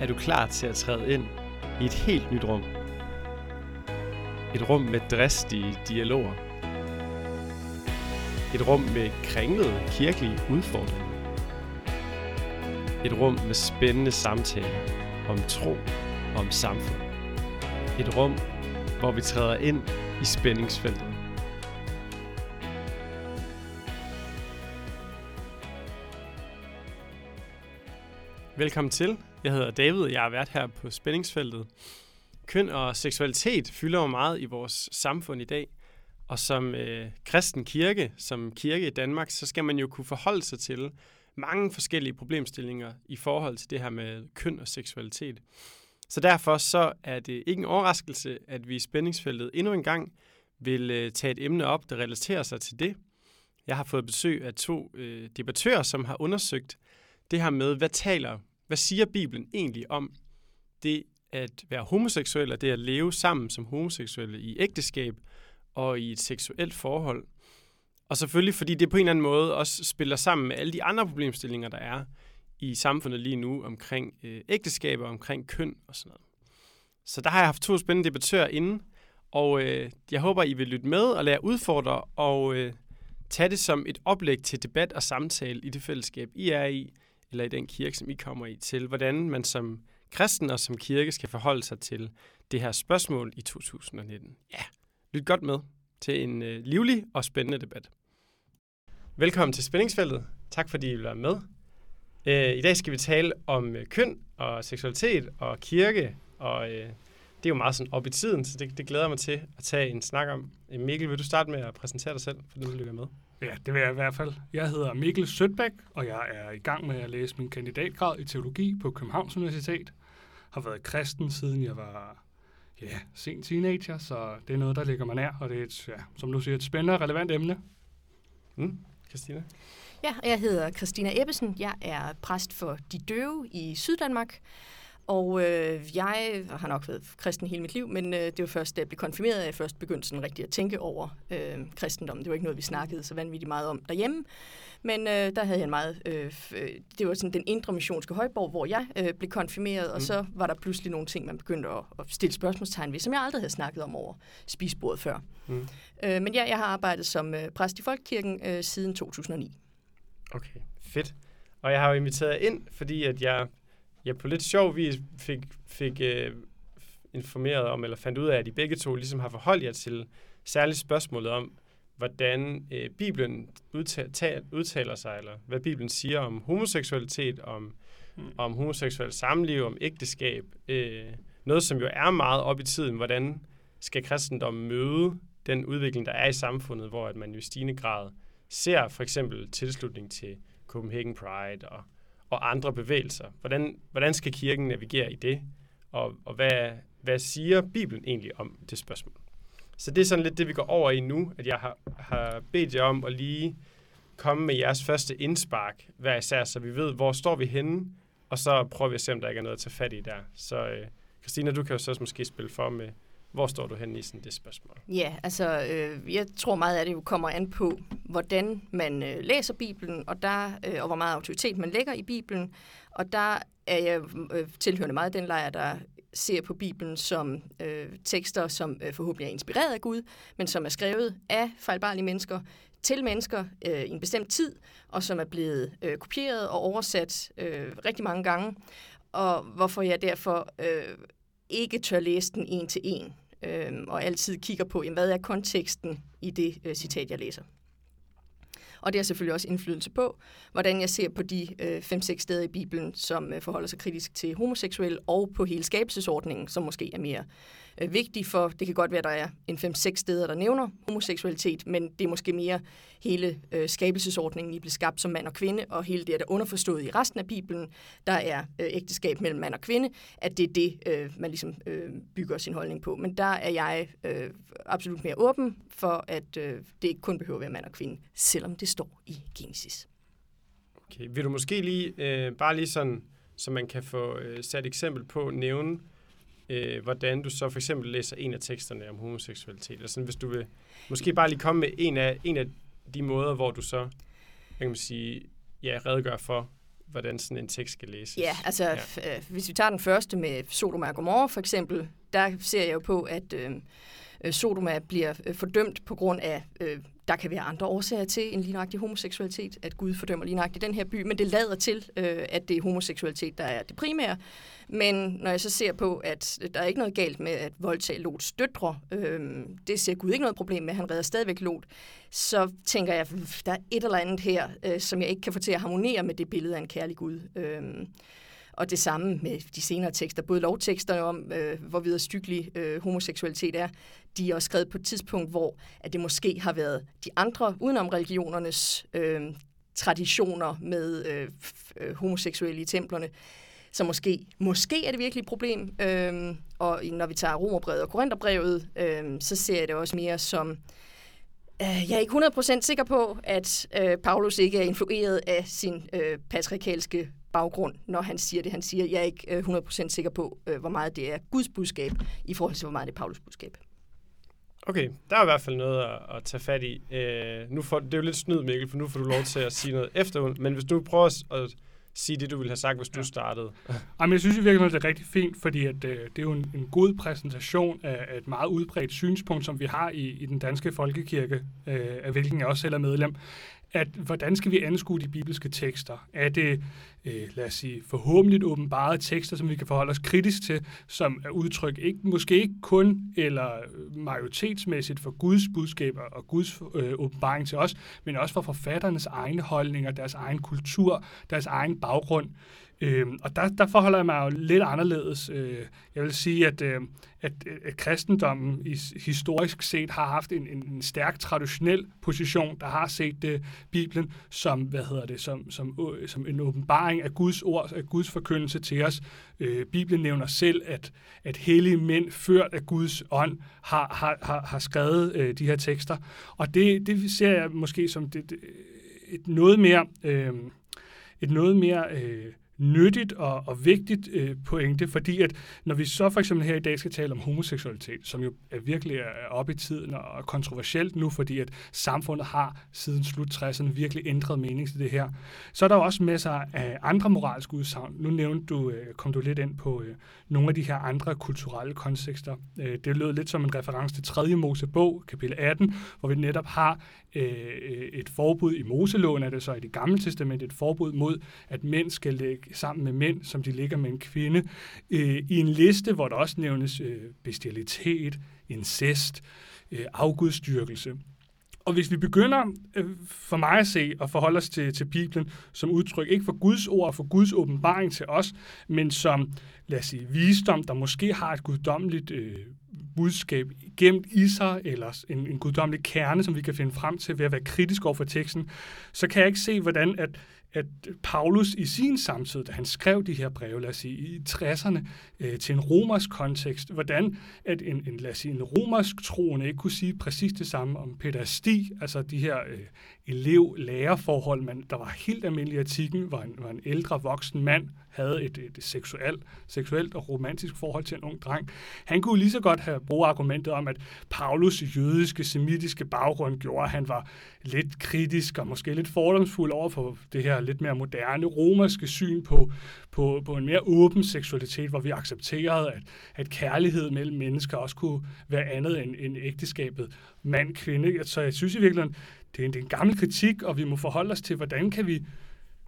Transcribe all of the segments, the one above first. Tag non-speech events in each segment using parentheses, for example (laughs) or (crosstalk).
er du klar til at træde ind i et helt nyt rum. Et rum med dristige dialoger. Et rum med kringlede kirkelige udfordringer. Et rum med spændende samtaler om tro og om samfund. Et rum, hvor vi træder ind i spændingsfeltet. Velkommen til. Jeg hedder David, og jeg har været her på spændingsfeltet. Køn og seksualitet fylder jo meget i vores samfund i dag. Og som øh, kristen kirke, som kirke i Danmark, så skal man jo kunne forholde sig til mange forskellige problemstillinger i forhold til det her med køn og seksualitet. Så derfor så er det ikke en overraskelse, at vi i spændingsfeltet endnu en gang vil øh, tage et emne op, der relaterer sig til det. Jeg har fået besøg af to øh, debattører, som har undersøgt det her med, hvad taler, hvad siger Bibelen egentlig om det at være homoseksuel, og det at leve sammen som homoseksuelle i ægteskab og i et seksuelt forhold. Og selvfølgelig, fordi det på en eller anden måde også spiller sammen med alle de andre problemstillinger, der er i samfundet lige nu omkring øh, ægteskaber, omkring køn og sådan noget. Så der har jeg haft to spændende debattører inde, og øh, jeg håber, I vil lytte med og lade udfordre og øh, tage det som et oplæg til debat og samtale i det fællesskab, I er i, eller i den kirke, som I kommer i, til hvordan man som kristen og som kirke skal forholde sig til det her spørgsmål i 2019. Ja, lyt godt med til en øh, livlig og spændende debat. Velkommen til Spændingsfeltet. Tak fordi I vil være med. Øh, I dag skal vi tale om øh, køn og seksualitet og kirke, og øh, det er jo meget sådan op i tiden, så det, det glæder jeg mig til at tage en snak om. Mikkel, vil du starte med at præsentere dig selv, for du lytter med? Ja, det vil jeg i hvert fald. Jeg hedder Mikkel Sødbæk, og jeg er i gang med at læse min kandidatgrad i teologi på Københavns Universitet. Har været kristen siden jeg var ja, sen teenager, så det er noget, der ligger mig nær, og det er et, ja, som du siger, et spændende og relevant emne. Mm. Christina? Ja, jeg hedder Christina Ebbesen. Jeg er præst for De Døve i Syddanmark. Og øh, jeg har nok været kristen hele mit liv, men øh, det var først, da jeg blev konfirmeret, at jeg først begyndte sådan rigtig at tænke over øh, kristendommen. Det var ikke noget, vi snakkede så vanvittigt meget om derhjemme. Men øh, der havde jeg en meget... Øh, det var sådan den indre missionske højborg, hvor jeg øh, blev konfirmeret, mm. og så var der pludselig nogle ting, man begyndte at, at stille spørgsmålstegn ved, som jeg aldrig havde snakket om over spisbordet før. Mm. Øh, men ja, jeg har arbejdet som øh, præst i Folkekirken øh, siden 2009. Okay, fedt. Og jeg har jo inviteret ind, fordi at jeg jeg på lidt sjov vis fik, fik øh, informeret om, eller fandt ud af, at de begge to ligesom har forholdt jer til særligt spørgsmålet om, hvordan øh, Bibelen udtaler, udtaler sig, eller hvad Bibelen siger om homoseksualitet, om, mm. om homoseksuel samliv, om ægteskab. Øh, noget, som jo er meget op i tiden. Hvordan skal kristendommen møde den udvikling, der er i samfundet, hvor at man jo i stigende grad ser for eksempel tilslutning til Copenhagen Pride og og andre bevægelser. Hvordan, hvordan skal kirken navigere i det? Og, og hvad, hvad siger Bibelen egentlig om det spørgsmål? Så det er sådan lidt det, vi går over i nu, at jeg har, har bedt jer om at lige komme med jeres første indspark hver især, så vi ved, hvor står vi henne, og så prøver vi at se, om der ikke er noget at tage fat i der. Så øh, Christina, du kan jo så måske spille for med, hvor står du hen i sådan det spørgsmål? Ja, altså øh, jeg tror meget at det jo kommer an på, hvordan man øh, læser Bibelen, og, der, øh, og hvor meget autoritet man lægger i Bibelen. Og der er jeg øh, tilhørende meget den lejr, der ser på Bibelen som øh, tekster, som øh, forhåbentlig er inspireret af Gud, men som er skrevet af fejlbarlige mennesker til mennesker øh, i en bestemt tid, og som er blevet øh, kopieret og oversat øh, rigtig mange gange. Og hvorfor jeg derfor øh, ikke tør læse den en til en, øh, og altid kigger på, jamen, hvad er konteksten i det øh, citat, jeg læser. Og det har selvfølgelig også indflydelse på, hvordan jeg ser på de øh, fem-seks steder i Bibelen, som øh, forholder sig kritisk til homoseksuel, og på hele skabelsesordningen, som måske er mere øh, vigtig for, det kan godt være, at der er en fem-seks steder, der nævner homoseksualitet, men det er måske mere hele øh, skabelsesordningen, I blev skabt som mand og kvinde, og hele det, der underforstået i resten af Bibelen, der er øh, ægteskab mellem mand og kvinde, at det er det, øh, man ligesom øh, bygger sin holdning på. Men der er jeg øh, absolut mere åben for, at øh, det ikke kun behøver at være mand og kvinde, selvom det står i Genesis. Okay. Vil du måske lige, øh, bare lige sådan, så man kan få øh, sat eksempel på, nævne, øh, hvordan du så for eksempel læser en af teksterne om homoseksualitet. Eller sådan, hvis du vil måske bare lige komme med en af, en af de måder, hvor du så, kan man sige, ja, redegør for, hvordan sådan en tekst skal læses. Ja, altså ja. Øh, hvis vi tager den første med Sodoma og Gomorra for eksempel, der ser jeg jo på, at øh, øh Sodoma bliver øh, fordømt på grund af, øh, der kan være andre årsager til en lignagtig homoseksualitet, at Gud fordømmer lignagtigt den her by, men det lader til, øh, at det er homoseksualitet, der er det primære. Men når jeg så ser på, at der er ikke noget galt med at voldtage Lots døtre, øh, det ser Gud ikke noget problem med, han redder stadigvæk Lot, så tænker jeg, der er et eller andet her, øh, som jeg ikke kan få til at harmonere med det billede af en kærlig Gud. Øh, og det samme med de senere tekster, både lovteksterne om, øh, hvor vederstyggelig øh, homoseksualitet er, de er også skrevet på et tidspunkt, hvor at det måske har været de andre udenom religionernes øh, traditioner med øh, øh, homoseksuelle i templerne, så måske, måske er det virkelig et problem. Øhm, og når vi tager Romerbrevet og Korintherbrevet, øhm, så ser jeg det også mere som, øh, jeg er ikke 100% sikker på, at øh, Paulus ikke er influeret af sin øh, patriarkalske baggrund, når han siger det, han siger. Jeg er ikke øh, 100% sikker på, øh, hvor meget det er Guds budskab, i forhold til, hvor meget det er Paulus budskab. Okay, der er i hvert fald noget at, at tage fat i. Øh, nu får, det er jo lidt snyd, Mikkel, for nu får du lov til at sige noget efter, men hvis du prøver at sige det, du ville have sagt, hvis ja. du startede. Jamen, jeg synes i virkeligheden, det er rigtig fint, fordi at, øh, det er jo en, en god præsentation af, af et meget udbredt synspunkt, som vi har i, i den danske folkekirke, øh, af hvilken jeg også selv er medlem, at hvordan skal vi anskue de bibelske tekster? Er det, øh, lad os sige, forhåbentlig åbenbare tekster, som vi kan forholde os kritisk til, som er udtryk ikke, måske ikke kun eller øh, majoritetsmæssigt for Guds budskaber og Guds øh, åbenbaring til os, men også for forfatternes egne holdninger, deres egen kultur, deres egen baggrund. Øh, og der, der forholder jeg mig jo lidt anderledes. Øh, jeg vil sige, at, øh, at, at kristendommen i, historisk set har haft en, en, en stærk traditionel position, der har set øh, Bibelen som, hvad hedder det, som, som, øh, som en åbenbaring af Guds ord, af Guds forkyndelse til os. Øh, Bibelen nævner selv, at, at hellige mænd, ført af Guds ånd, har, har, har, har skrevet øh, de her tekster. Og det, det ser jeg måske som det, det, et noget mere... Øh, et noget mere øh, nyttigt og, og vigtigt øh, pointe, fordi at når vi så for eksempel her i dag skal tale om homoseksualitet, som jo er virkelig er oppe i tiden og kontroversielt nu, fordi at samfundet har siden slut 60'erne virkelig ændret mening til det her, så er der jo også masser af andre moralske udsagn. Nu nævnte du, øh, kom du lidt ind på øh, nogle af de her andre kulturelle kontekster. Øh, det lød lidt som en reference til 3. Mosebog, kapitel 18, hvor vi netop har øh, øh, et forbud i Moseloven, er det så i det gamle testament, et forbud mod, at mænd skal lægge sammen med mænd, som de ligger med en kvinde, øh, i en liste, hvor der også nævnes øh, bestialitet, incest, øh, afgudstyrkelse. Og hvis vi begynder, øh, for mig at se, at forholde os til, til Bibelen som udtryk, ikke for Guds ord og for Guds åbenbaring til os, men som, lad os sige, visdom, der måske har et guddommeligt øh, budskab gemt i sig, eller en, en guddommelig kerne, som vi kan finde frem til ved at være kritisk over for teksten, så kan jeg ikke se, hvordan at at Paulus i sin samtid, da han skrev de her breve, lad os sige, i 60'erne, øh, til en romersk kontekst, hvordan at en, en, lad os sige, en romersk troende ikke kunne sige præcis det samme om pædasti, altså de her øh, elev-lærerforhold, man, der var helt almindelig artikel, hvor en, hvor en ældre voksen mand havde et, et seksuelt, seksuelt og romantisk forhold til en ung dreng. Han kunne lige så godt have brugt argumentet om, at Paulus' jødiske, semitiske baggrund gjorde, at han var lidt kritisk og måske lidt fordomsfuld over for det her lidt mere moderne romerske syn på, på, på en mere åben seksualitet, hvor vi accepterede, at, at kærlighed mellem mennesker også kunne være andet end, end ægteskabet mand-kvinde. Så jeg synes i virkeligheden, det er, en, det er en gammel kritik, og vi må forholde os til, hvordan kan vi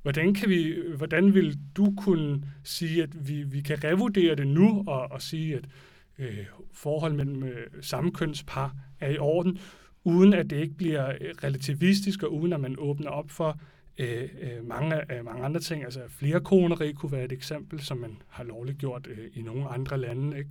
Hvordan, kan vi, hvordan vil du kunne sige, at vi, vi kan revurdere det nu og, og sige, at øh, forhold mellem øh, samkønspar er i orden, uden at det ikke bliver øh, relativistisk, og uden at man åbner op for øh, øh, mange, øh, mange andre ting. Altså flere koneri kunne være et eksempel, som man har lovliggjort øh, i nogle andre lande. Ikke?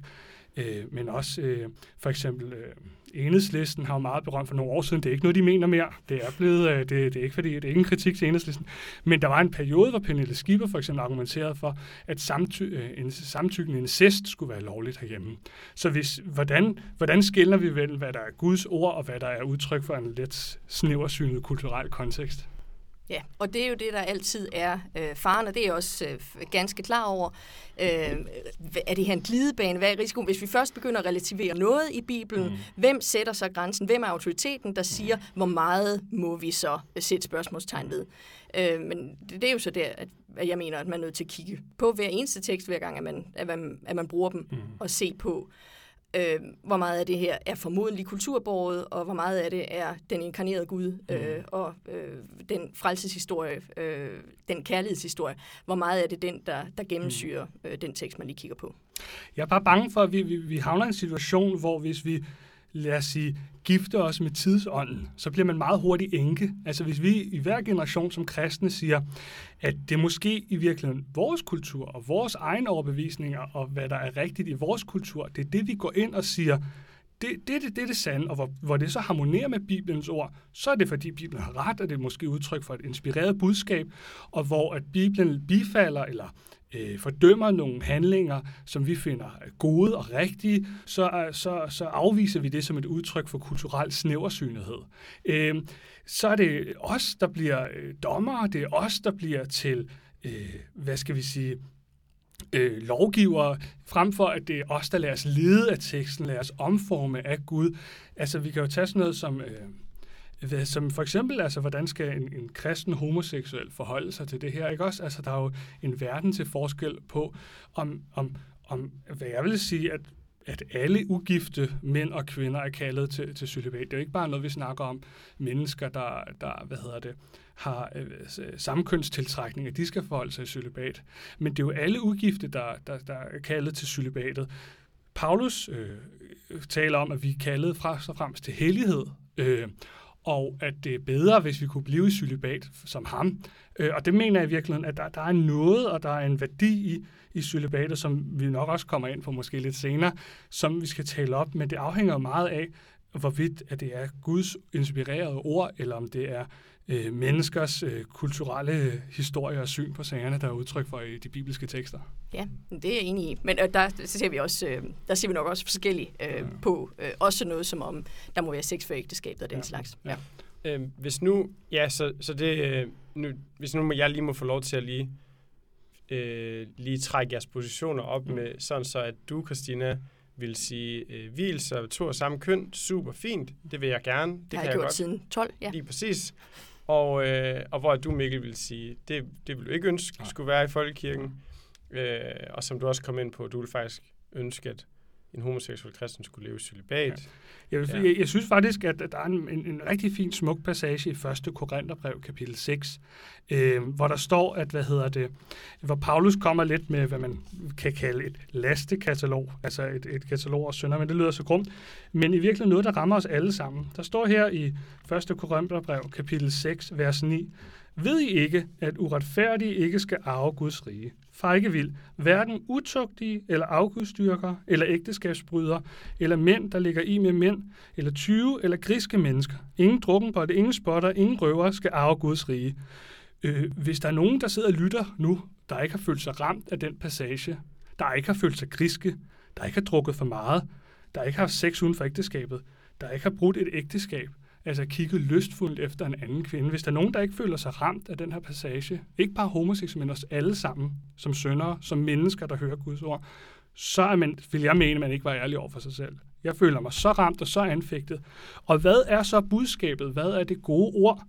Øh, men også øh, for eksempel øh, enhedslisten har jo meget berømt for nogle år siden. Det er ikke noget, de mener mere. Det er blevet, øh, det, det, er ikke fordi, det er ikke en kritik til enhedslisten. Men der var en periode, hvor Pernille Skipper for eksempel argumenterede for, at samty, øh, en samtykkende incest skulle være lovligt herhjemme. Så hvis, hvordan, hvordan skiller vi vel, hvad der er Guds ord, og hvad der er udtryk for en lidt snæversynet kulturel kontekst? Ja, og det er jo det, der altid er øh, faren, og det er jeg også øh, ganske klar over. Øh, er det her en glidebane? Hvad er risikoen? Hvis vi først begynder at relativere noget i Bibelen, mm. hvem sætter så grænsen? Hvem er autoriteten, der siger, hvor meget må vi så sætte spørgsmålstegn ved? Øh, men det, det er jo så der, at jeg mener, at man er nødt til at kigge på hver eneste tekst, hver gang, at man, at man, at man bruger dem, mm. og se på, øh, hvor meget af det her er formodentlig kulturbåret, og hvor meget af det er den inkarnerede Gud mm. øh, og øh, den frelseshistorie, øh, den kærlighedshistorie. Hvor meget er det den, der, der gennemsyrer mm. øh, den tekst, man lige kigger på? Jeg er bare bange for, at vi, vi, vi havner i en situation, hvor hvis vi lad os sige, gifte os med tidsånden, så bliver man meget hurtigt enke. Altså hvis vi i hver generation som kristne siger, at det måske i virkeligheden vores kultur og vores egne overbevisninger og hvad der er rigtigt i vores kultur, det er det, vi går ind og siger, det, det, det, det er det sande, og hvor, hvor det så harmonerer med Bibelens ord, så er det fordi Bibelen har ret, og det er måske udtryk for et inspireret budskab, og hvor at Bibelen bifalder eller øh, fordømmer nogle handlinger, som vi finder gode og rigtige, så, øh, så, så afviser vi det som et udtryk for kulturel snæversynethed. Øh, så er det os, der bliver øh, dommere, det er os, der bliver til, øh, hvad skal vi sige, øh, lovgivere, frem for at det er os, der lader os lede af teksten, lader os omforme af Gud. Altså, vi kan jo tage sådan noget som... Øh, som for eksempel, altså, hvordan skal en, en kristen homoseksuel forholde sig til det her, ikke også? Altså, der er jo en verden til forskel på, om, om, om hvad jeg vil sige, at at alle ugifte mænd og kvinder er kaldet til, til celibat. Det er jo ikke bare noget, vi snakker om mennesker, der, der hvad hedder det, har øh, samkønstiltrækning, at de skal forholde sig i celibat. Men det er jo alle ugifte, der, der, der er kaldet til celibatet. Paulus øh, taler om, at vi er kaldet fra og fremmest til hellighed. Øh, og at det er bedre, hvis vi kunne blive i celibat som ham. Øh, og det mener jeg i virkeligheden, at der, der er noget, og der er en værdi i, i celibatet, som vi nok også kommer ind på måske lidt senere, som vi skal tale op, men det afhænger meget af, hvorvidt at det er Guds inspirerede ord, eller om det er øh, menneskers øh, kulturelle historie og syn på sagerne, der er udtryk for i de bibelske tekster. Ja, det er jeg enig i. Men øh, der, så ser vi også, øh, der ser vi nok også forskelligt øh, ja. på øh, også noget som om, der må være sex for ægteskabet og den ja. slags. Ja. Ja. Øh, hvis nu, ja, så, så det, øh, nu, hvis nu jeg lige må få lov til at lige, øh, lige trække jeres positioner op mm. med, sådan så at du, Christina, vil sige, øh, hvilelse af to af samme køn, super fint, det vil jeg gerne. Det, det har kan jeg, gjort godt. siden 12, ja. Lige præcis. Og, øh, og hvor du, Mikkel, vil sige, det, det vil du ikke ønske Nej. skulle være i folkekirken. Øh, og som du også kom ind på, du vil faktisk ønske, at en homoseksuel kristen skulle leve i celibat. Ja. Jeg, ja. jeg, jeg synes faktisk, at der er en, en, en rigtig fin smuk passage i 1. Korintherbrev, kapitel 6, øh, hvor der står, at hvad hedder det, hvor Paulus kommer lidt med, hvad man kan kalde et lastekatalog, altså et, et katalog af sønder, men det lyder så grumt, men i virkeligheden noget, der rammer os alle sammen. Der står her i 1. Korintherbrev, kapitel 6, vers 9, ved I ikke, at uretfærdige ikke skal arve Guds rige? Far ikke vil. Hverken utugtige eller afgudstyrker, eller ægteskabsbryder, eller mænd, der ligger i med mænd, eller tyve eller griske mennesker. Ingen det, ingen spotter, ingen røver skal arve Guds rige. Øh, hvis der er nogen, der sidder og lytter nu, der ikke har følt sig ramt af den passage, der ikke har følt sig griske, der ikke har drukket for meget, der ikke har haft sex uden for ægteskabet, der ikke har brudt et ægteskab, altså kigget lystfuldt efter en anden kvinde. Hvis der er nogen, der ikke føler sig ramt af den her passage, ikke bare homoseksuelle, men os alle sammen, som søndere, som mennesker, der hører Guds ord, så er man, vil jeg mene, at man ikke var ærlig over for sig selv. Jeg føler mig så ramt og så anfægtet. Og hvad er så budskabet? Hvad er det gode ord?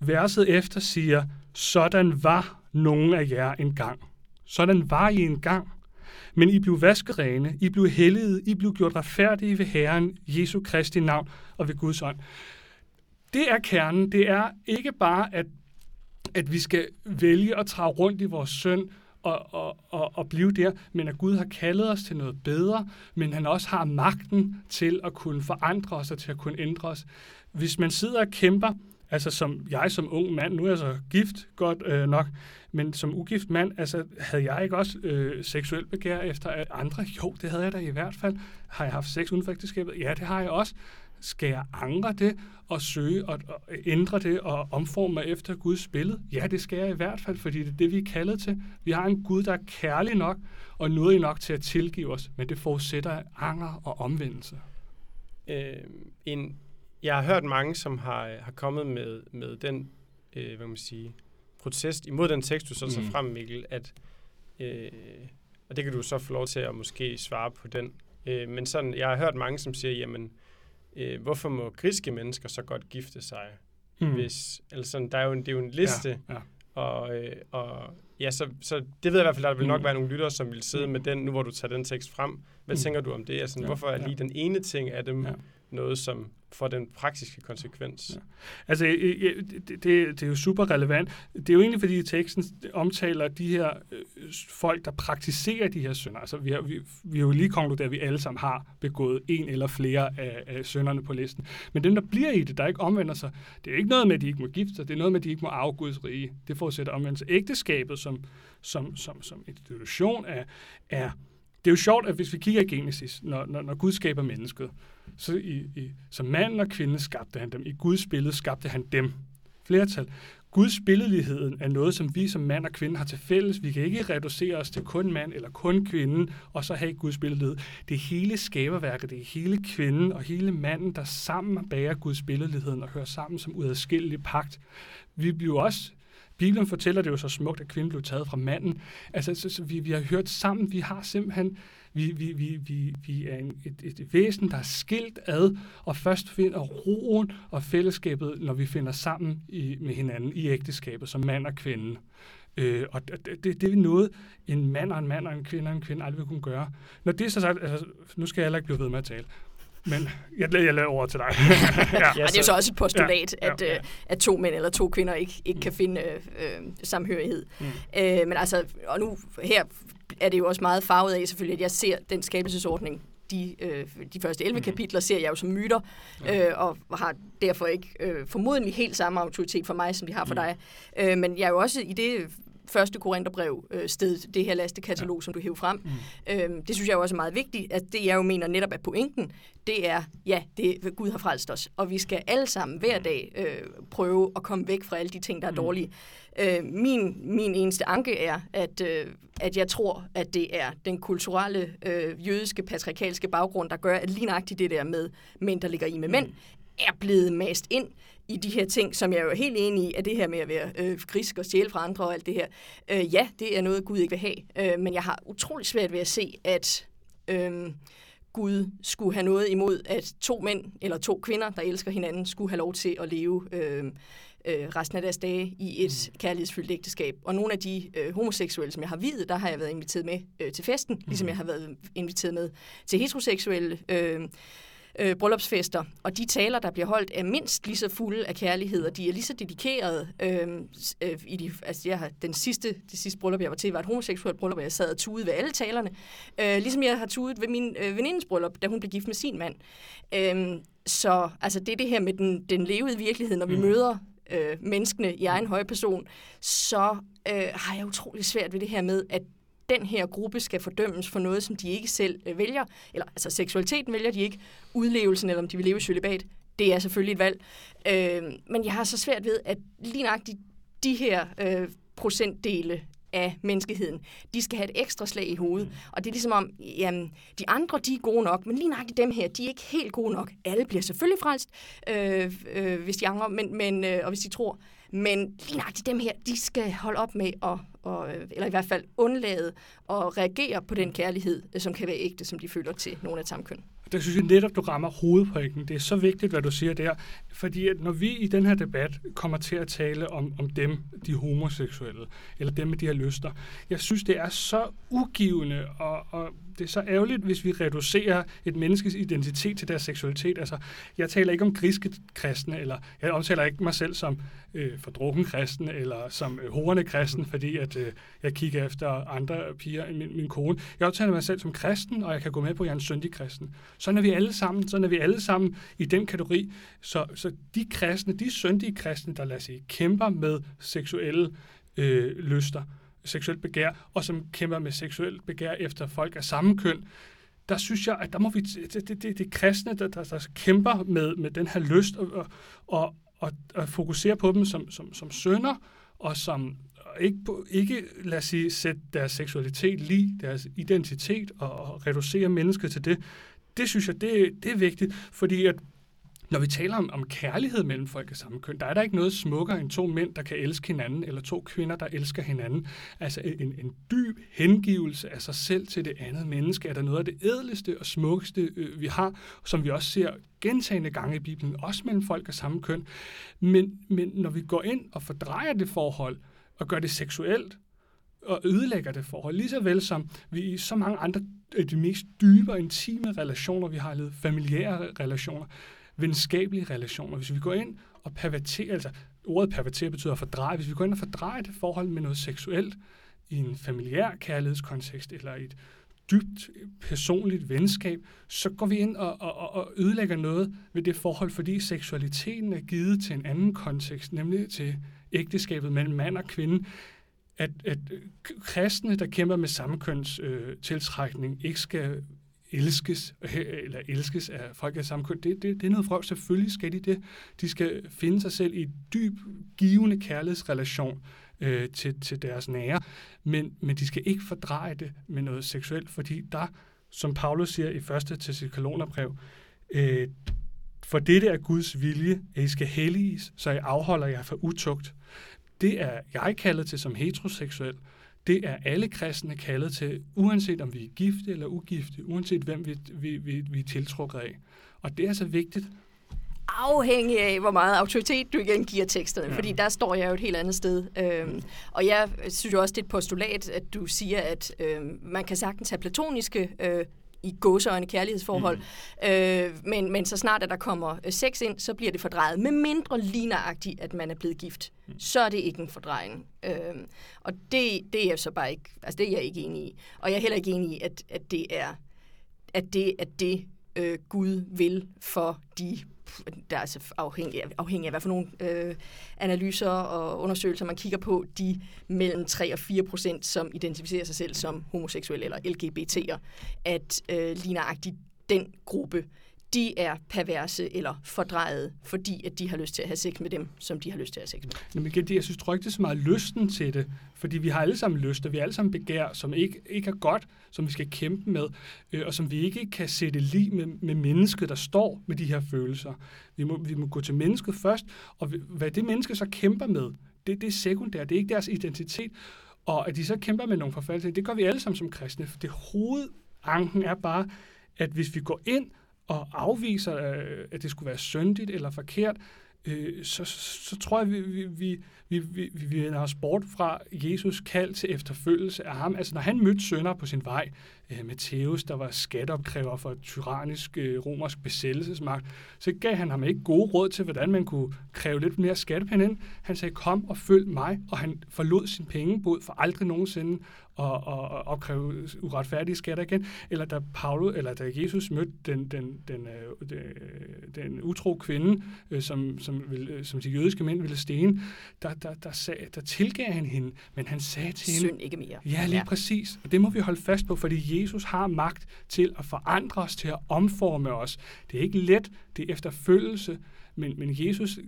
Verset efter siger, sådan var nogen af jer engang. Sådan var I engang. Men I blev vaskerene, I blev hellige, I blev gjort retfærdige ved Herren, Jesu Kristi navn og ved Guds ånd det er kernen. Det er ikke bare, at, at vi skal vælge at træde rundt i vores søn og, og, og, og blive der, men at Gud har kaldet os til noget bedre, men han også har magten til at kunne forandre os og til at kunne ændre os. Hvis man sidder og kæmper, altså som jeg som ung mand, nu er jeg så gift godt øh, nok, men som ugift mand, altså havde jeg ikke også øh, seksuel begær efter andre? Jo, det havde jeg da i hvert fald. Har jeg haft sex uden for ægteskabet? Ja, det har jeg også. Skal jeg angre det og søge og, og ændre det og omforme mig efter Guds billede? Ja, det skal jeg i hvert fald, fordi det er det, vi er kaldet til. Vi har en Gud, der er kærlig nok og nådig nok til at tilgive os, men det forudsætter anger og omvendelse. Øh, en, jeg har hørt mange, som har, har kommet med, med den øh, hvad man sige, protest imod den tekst, du så tager Mm. frem, Mikkel, at, øh, og det kan du så få lov til at måske svare på den. Øh, men sådan, jeg har hørt mange, som siger, jamen, øh, hvorfor må griske mennesker så godt gifte sig? Mm. Hvis, altså der er jo en, det er jo en liste, Ja, ja. og, øh, og ja, så, så det ved jeg i hvert fald, der vil nok Mm. være nogle lyttere, som vil sidde Mm. med den, nu hvor du tager den tekst frem. Hvad Mm. tænker du om det? Altså, Ja, hvorfor er ja. lige den ene ting af dem Ja noget, som får den praktiske konsekvens? Ja. Altså, øh, øh, det, det, det er jo super relevant. Det er jo egentlig, fordi teksten omtaler de her øh, folk, der praktiserer de her synder. Altså, vi har, vi, vi har jo lige konkluderet, at vi alle sammen har begået en eller flere af, af synderne på listen. Men dem, der bliver i det, der ikke omvender sig, det er ikke noget med, at de ikke må gifte sig. Det er noget med, at de ikke må arve Guds rige. Det forudsætter omvendelse. Ægteskabet som, som, som, som institution er, er det er jo sjovt, at hvis vi kigger i Genesis, når, når, når Gud skaber mennesket, så i, i, som mand og kvinde skabte han dem. I Guds billede skabte han dem. Flertal. Guds billedligheden er noget, som vi som mand og kvinde har til fælles. Vi kan ikke reducere os til kun mand eller kun kvinde, og så have Guds billedlighed. Det er hele skaberværket, det er hele kvinden og hele manden, der sammen bærer Guds billedligheden og hører sammen som uadskillelig pagt. Vi bliver også Bibelen fortæller det jo så smukt, at kvinden blev taget fra manden. Altså, så, så vi, vi har hørt sammen, vi har simpelthen, vi, vi, vi, vi, vi er en, et, et væsen, der er skilt ad, og først finder roen og fællesskabet, når vi finder sammen i, med hinanden i ægteskabet, som mand og kvinde. Øh, og det, det, det er noget, en mand og en mand og en kvinde og en kvinde aldrig vil kunne gøre. Når det er så sagt, altså, nu skal jeg heller ikke blive ved med at tale, men jeg, jeg lader over til dig. (laughs) ja. Ja, og det er jo så også et postulat, Ja, at, ja, ja. øh, at to mænd eller to kvinder ikke, ikke kan finde øh, øh, samhørighed. Mm. Øh, men altså, og nu her er det jo også meget farvet af selvfølgelig, at jeg ser den skabelsesordning, de, øh, de første 11 Mm. kapitler ser jeg jo som myter, Ja. øh, og har derfor ikke øh, formodentlig helt samme autoritet for mig, som de har for Mm. dig. Øh, men jeg er jo også i det første Korintherbrev øh, sted, det her lastekatalog, ja. som du hæver frem. Mm. Øh, det synes jeg jo også er meget vigtigt, at det jeg jo mener netop er pointen, det er, ja, det er, Gud har frelst os, og vi skal alle sammen hver dag øh, prøve at komme væk fra alle de ting, der er Mm. dårlige. Øh, min, min eneste anke er, at, øh, at jeg tror, at det er den kulturelle, øh, jødiske, patriarkalske baggrund, der gør, at lige nøjagtigt det der med mænd, der ligger i med mænd, er blevet mast ind i de her ting, som jeg er jo helt enig i, at det her med at være øh, grisk og stjæle fra andre og alt det her, øh, ja, det er noget, Gud ikke vil have. Øh, men jeg har utrolig svært ved at se, at øh, Gud skulle have noget imod, at to mænd eller to kvinder, der elsker hinanden, skulle have lov til at leve øh, øh, resten af deres dage i et mm. kærlighedsfyldt ægteskab. Og nogle af de øh, homoseksuelle, som jeg har videt, der har jeg været inviteret med øh, til festen, mm. ligesom jeg har været inviteret med til heteroseksuelle øh, øh, bryllupsfester. Og de taler, der bliver holdt, er mindst lige så fulde af kærlighed, og de er lige så dedikerede. Øh, øh, i de, altså jeg har, den sidste, det sidste bryllup, jeg var til, var et homoseksuelt bryllup, og jeg sad og tudede ved alle talerne. Øh, ligesom jeg har tudet ved min øh, venindes bryllup, da hun blev gift med sin mand. Øh, så altså, det er det her med den, den levede virkelighed, når vi mm. møder øh, menneskene i egen høj person, så øh, har jeg utrolig svært ved det her med, at den her gruppe skal fordømmes for noget, som de ikke selv øh, vælger. Eller altså seksualiteten vælger de ikke. Udlevelsen, eller om de vil leve i celibat, det er selvfølgelig et valg. Øh, men jeg har så svært ved, at lige nøjagtigt de her øh, procentdele af menneskeheden, de skal have et ekstra slag i hovedet. Og det er ligesom om, jamen, de andre, de er gode nok, men lige nøjagtigt dem her, de er ikke helt gode nok. Alle bliver selvfølgelig frelst, øh, øh, hvis de angrer, men, men, øh, og hvis de tror. Men lige nøjagtigt dem her, de skal holde op med at, og, eller i hvert fald undlade at reagere på den kærlighed, øh, som kan være ægte, som de føler til nogle af samme køn. Der synes jeg netop, du rammer hovedpointen. Det er så vigtigt, hvad du siger der. Fordi at når vi i den her debat kommer til at tale om, om dem, de homoseksuelle, eller dem med de her lyster, jeg synes, det er så ugivende, og, og det er så ærgerligt, hvis vi reducerer et menneskes identitet til deres seksualitet. Altså, jeg taler ikke om griske kristne, eller jeg omtaler ikke mig selv som øh, fordrukken kristen, eller som øh, horende kristen, fordi at øh, jeg kigger efter andre piger end min, min kone. Jeg omtaler mig selv som kristen, og jeg kan gå med på, at jeg er en syndig kristen. Sådan er vi alle sammen, sådan er vi alle sammen i den kategori. Så, så de kristne, de syndige kristne, der lader sig kæmper med seksuelle øh, lyster, seksuelt begær, og som kæmper med seksuelt begær efter folk af samme køn, der synes jeg, at der må vi, det, det, det, det kristne, der, der, der kæmper med, med den her lyst, og, og, og, og fokusere på dem som, som, som sønder, og som ikke, ikke lad os sige, sætte deres seksualitet lige, deres identitet, og, og reducere mennesket til det, det synes jeg, det, det er vigtigt, fordi at når vi taler om, om kærlighed mellem folk af samme køn, der er der ikke noget smukkere end to mænd, der kan elske hinanden, eller to kvinder, der elsker hinanden. Altså en, en dyb hengivelse af sig selv til det andet menneske, er der noget af det ædleste og smukkeste, øh, vi har, som vi også ser gentagende gange i Bibelen, også mellem folk af samme køn. Men, men når vi går ind og fordrejer det forhold, og gør det seksuelt, og ødelægger det forhold, lige så vel som vi i så mange andre af de mest dybe og intime relationer, vi har levet, familiære relationer, venskabelige relationer. Hvis vi går ind og perverterer, altså ordet perverterer betyder at fordreje, hvis vi går ind og fordrejer det forhold med noget seksuelt i en familiær kærlighedskontekst eller i et dybt personligt venskab, så går vi ind og, og, og ødelægger noget ved det forhold, fordi seksualiteten er givet til en anden kontekst, nemlig til ægteskabet mellem mand og kvinde, at, at kristne, der kæmper med samkøns øh, tiltrækning, ikke skal elskes, (laughs) eller elskes af folk af samme køn, det, det, det er noget frøv. Selvfølgelig skal de det. De skal finde sig selv i en dyb, givende kærlighedsrelation øh, til, til deres nære, men, men de skal ikke fordreje det med noget seksuelt, fordi der, som Paulus siger i første til sit kolonerbrev, øh, for dette er Guds vilje, at I skal helliges, så I afholder jer for utugt. Det er jeg kaldet til som heteroseksuel, det er alle kristne kaldet til, uanset om vi er gifte eller ugifte, uanset hvem vi, vi, vi, vi er tiltrukket af. Og det er så vigtigt. Afhængig af, hvor meget autoritet du igen giver teksterne, ja. fordi der står jeg jo et helt andet sted. Øhm, og jeg synes jo også, det er et postulat, at du siger, at øhm, man kan sagtens have platoniske øh, i gåseøjne kærlighedsforhold. Mm. Øh, men, men så snart at der kommer øh, sex ind, så bliver det fordrejet. Med mindre ligneragtigt, at man er blevet gift. Mm. Så er det ikke en fordrejning. Øh, og det, det er jeg så bare ikke, altså det er jeg ikke enig i. Og jeg er heller ikke enig i, at, at det er at det, at det øh, Gud vil for de der er altså afhængig af, afhængig af, hvad for nogle øh, analyser og undersøgelser man kigger på, de mellem 3 og 4 procent, som identificerer sig selv som homoseksuelle eller LGBT'er, at øh, ligneragtigt den gruppe de er perverse eller fordrejet, fordi at de har lyst til at have sex med dem, som de har lyst til at have sex med. Jamen, igen, jeg synes, tror ikke, det er så meget lysten til det, fordi vi har alle sammen lyst, og vi har alle sammen begær, som ikke, ikke er godt, som vi skal kæmpe med, øh, og som vi ikke kan sætte lige med, med mennesket, der står med de her følelser. Vi må, vi må gå til mennesket først, og hvad det menneske så kæmper med, det, det er sekundært, det er ikke deres identitet, og at de så kæmper med nogle forfærdelige det gør vi alle sammen som kristne. Det hovedanken er bare, at hvis vi går ind og afviser, øh, at det skulle være syndigt eller forkert, øh, så, så tror jeg, vi, vi, vi, vi, vi, vi vender os bort fra Jesus kald til efterfølgelse af ham. Altså når han mødte sønder på sin vej, øh, Matthæus, der var skatteopkræver for tyrannisk øh, romersk besættelsesmagt, så gav han ham ikke gode råd til, hvordan man kunne kræve lidt mere skattepenge ind. Han sagde, kom og følg mig, og han forlod sin pengebod for aldrig nogensinde og, og, og opkræve uretfærdige skatter igen, eller da Paulus, eller da Jesus mødte den, den, den, øh, den, øh, den utro kvinde, øh, som, som, ville, øh, som de jødiske mænd ville stene, der, der, der, sag, der tilgav han hende, men han sagde til hende... Synd ikke mere. Ja, lige ja. præcis. Og det må vi holde fast på, fordi Jesus har magt til at forandre os, til at omforme os. Det er ikke let, det er efterfølgelse, men, men Jesus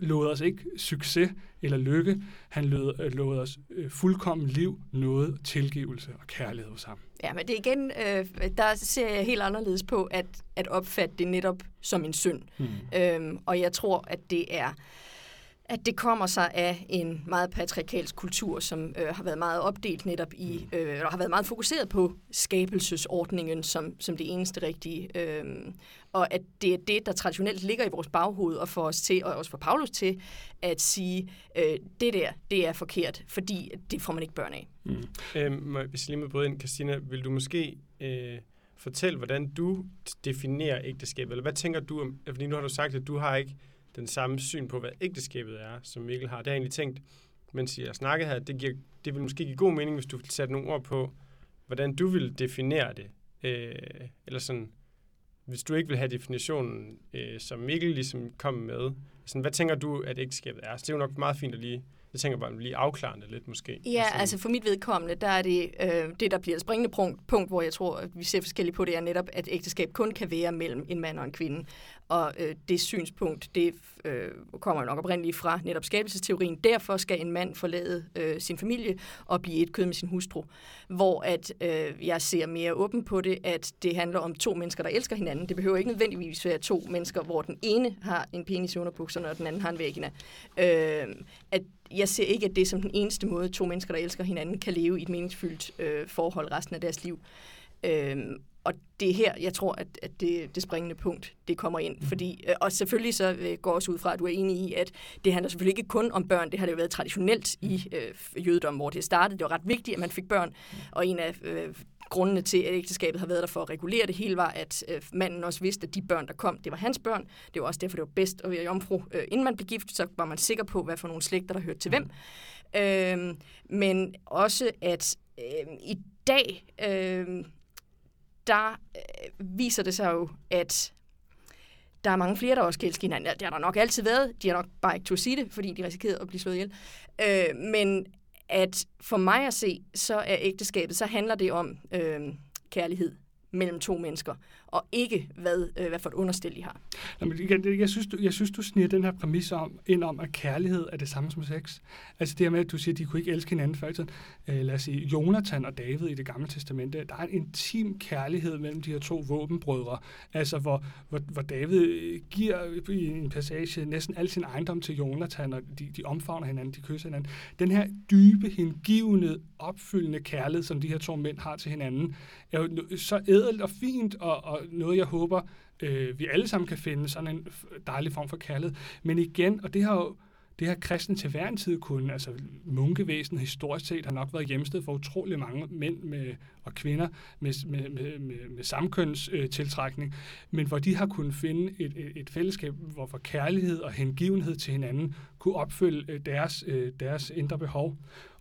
lovede os ikke succes eller lykke. Han lovede, lovede os øh, fuldkommen liv, noget, tilgivelse og kærlighed hos ham. Ja, men det er igen, øh, der ser jeg helt anderledes på, at, at opfatte det netop som en synd. Hmm. Øhm, og jeg tror, at det er at det kommer sig af en meget patriarkalsk kultur, som øh, har været meget opdelt netop i, mm. øh, og har været meget fokuseret på skabelsesordningen som, som det eneste rigtige. Øh, og at det er det, der traditionelt ligger i vores baghoved, og for os til, og også for Paulus til, at sige, øh, det der, det er forkert, fordi det får man ikke børn af. Mm. Øhm, hvis jeg lige må bryde ind, Christina, vil du måske øh, fortælle, hvordan du definerer ægteskabet, eller hvad tænker du om, fordi nu har du sagt, at du har ikke den samme syn på, hvad ægteskabet er, som Mikkel har. Det har jeg egentlig tænkt, mens jeg snakket her, det, giver, det vil måske give god mening, hvis du satte nogle ord på, hvordan du vil definere det. Øh, eller sådan, hvis du ikke vil have definitionen, øh, som Mikkel ligesom kom med, sådan, hvad tænker du, at ægteskabet er? Så det er jo nok meget fint at lige jeg tænker bare lige afklarende lidt måske. Ja, altså, altså for mit vedkommende, der er det, øh, det der bliver et springende punkt, punkt, hvor jeg tror, at vi ser forskelligt på det, er netop, at ægteskab kun kan være mellem en mand og en kvinde. og øh, det synspunkt, det øh, kommer nok oprindeligt fra netop skabelsesteorien. Derfor skal en mand forlade øh, sin familie og blive et kød med sin hustru. Hvor at øh, jeg ser mere åben på det, at det handler om to mennesker, der elsker hinanden. Det behøver ikke nødvendigvis være to mennesker, hvor den ene har en penis i underbukserne, og den anden har en vagina. Øh, at jeg ser ikke, at det er som den eneste måde, to mennesker, der elsker hinanden, kan leve i et meningsfyldt øh, forhold resten af deres liv. Øh, og det er her, jeg tror, at, at det, det springende punkt, det kommer ind. Mm. Fordi, øh, og selvfølgelig så øh, går også ud fra, at du er enig i, at det handler selvfølgelig ikke kun om børn. Det har det jo været traditionelt i øh, jødedommen, hvor det startede. Det var ret vigtigt, at man fik børn. Og en af øh, grundene til, at ægteskabet har været der for at regulere det hele, var, at øh, manden også vidste, at de børn, der kom, det var hans børn. Det var også derfor, det var bedst at være jomfru. Øh, inden man blev gift, så var man sikker på, hvad for nogle slægter, der hørte til hvem. Øh, men også, at øh, i dag... Øh, der øh, viser det sig jo, at der er mange flere, der også kan elske hinanden. Det har der nok altid været. De har nok bare ikke at sige det, fordi de risikerede at blive slået ihjel. Øh, men at for mig at se, så er ægteskabet, så handler det om øh, kærlighed mellem to mennesker, og ikke hvad, øh, hvad for et understil de har. Jamen, jeg, jeg, synes, du, jeg synes, du sniger den her præmis om, ind om, at kærlighed er det samme som sex. Altså det her med, at du siger, at de kunne ikke elske hinanden før i tiden. Øh, lad os sige, Jonathan og David i det gamle testamente, der er en intim kærlighed mellem de her to våbenbrødre. Altså hvor, hvor, hvor David øh, giver i en passage næsten al sin ejendom til Jonathan, og de, de omfavner hinanden, de kysser hinanden. Den her dybe, hengivende, opfyldende kærlighed, som de her to mænd har til hinanden, er jo så ædelt og fint, og, og noget, jeg håber, øh, vi alle sammen kan finde, sådan en dejlig form for kærlighed. Men igen, og det har jo det har kristen til hver en tid kun, altså munkevæsenet historisk set har nok været hjemsted for utrolig mange mænd med, og kvinder med, med, med, med, med samkøns øh, tiltrækning, men hvor de har kunnet finde et, et, et fællesskab, hvor for kærlighed og hengivenhed til hinanden kunne opfylde øh, deres, øh, deres indre behov.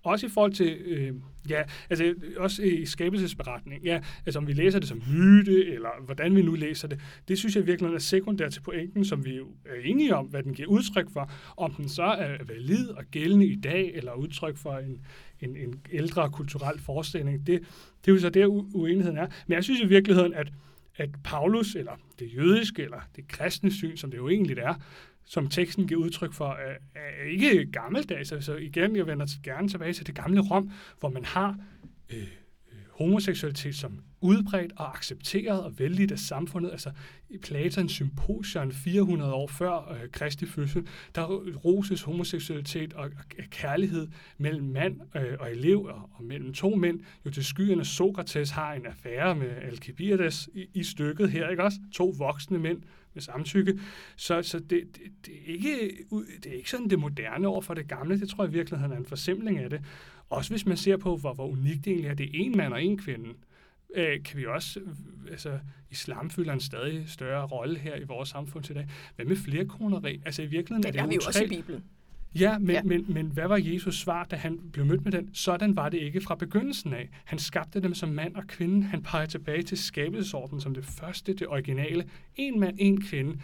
Også i forhold til, øh, ja, altså også i skabelsesberetning, ja, altså om vi læser det som myte, eller hvordan vi nu læser det, det synes jeg virkelig er sekundært til pointen, som vi jo er enige om, hvad den giver udtryk for. Om den så er valid og gældende i dag, eller udtryk for en, en, en ældre kulturel forestilling, det, det er jo så der uenigheden er. Men jeg synes i virkeligheden, at, at Paulus, eller det jødiske, eller det kristne syn, som det jo egentlig er, som teksten giver udtryk for, er, er ikke gammeldags. Altså igen, jeg vender gerne tilbage til det gamle Rom, hvor man har øh, øh, homoseksualitet som udbredt og accepteret og vældigt af samfundet. Altså i Platons symposion 400 år før øh, Kristi fødsel, der roses homoseksualitet og, og kærlighed mellem mand øh, og elev og, og mellem to mænd. Jo til skyerne Sokrates har en affære med Alcibiades i, i stykket her, ikke også? To voksne mænd med samtykke. Så, så det, det, det, er ikke, det er ikke sådan det moderne over for det gamle. Det tror jeg i virkeligheden er en forsimling af det. Også hvis man ser på, hvor, hvor unikt det egentlig er. Det er en mand og en kvinde. Øh, kan vi også, altså islam fylder en stadig større rolle her i vores samfund i dag. Hvad med flere koneri? Altså i virkeligheden det er det jo vi jo også i Bibelen. Ja, men, ja. Men, men hvad var Jesus svar, da han blev mødt med den? Sådan var det ikke fra begyndelsen af. Han skabte dem som mand og kvinde. Han peger tilbage til skabelsesordenen som det første, det originale. En mand, en kvinde.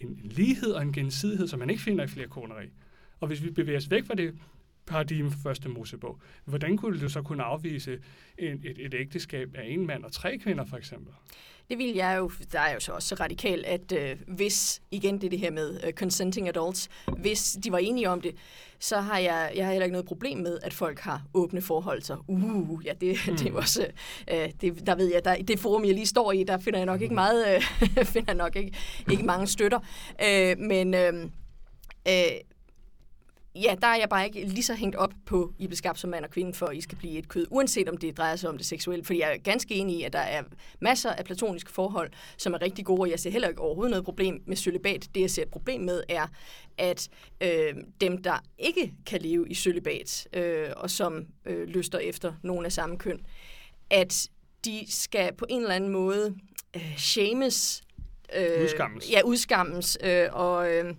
En lighed og en gensidighed, som man ikke finder i flere koneri. Og hvis vi bevæger os væk fra det paradigme for første Mosebog, hvordan kunne du så kunne afvise et, et, et ægteskab af en mand og tre kvinder, for eksempel? Det vil jeg jo, der er jo så også så radikal, at øh, hvis, igen det det her med øh, consenting adults, hvis de var enige om det, så har jeg, jeg har heller ikke noget problem med, at folk har åbne forhold. Så uh, ja, det, mm. det er også, øh, det, der ved jeg, der, det forum, jeg lige står i, der finder jeg nok ikke meget, øh, (laughs) finder jeg nok ikke, ikke mange støtter. Øh, men øh, øh, ja, der er jeg bare ikke lige så hængt op på, I blev skabt som mand og kvinde, for at I skal blive et kød, uanset om det drejer sig om det seksuelle. Fordi jeg er ganske enig i, at der er masser af platoniske forhold, som er rigtig gode, og jeg ser heller ikke overhovedet noget problem med cølibat. Det, jeg ser et problem med, er, at øh, dem, der ikke kan leve i cølibat, øh, og som øh, lyster efter nogen af samme køn, at de skal på en eller anden måde øh, shames. Øh, udskammes. Ja, udskammes. Øh, og... Øh,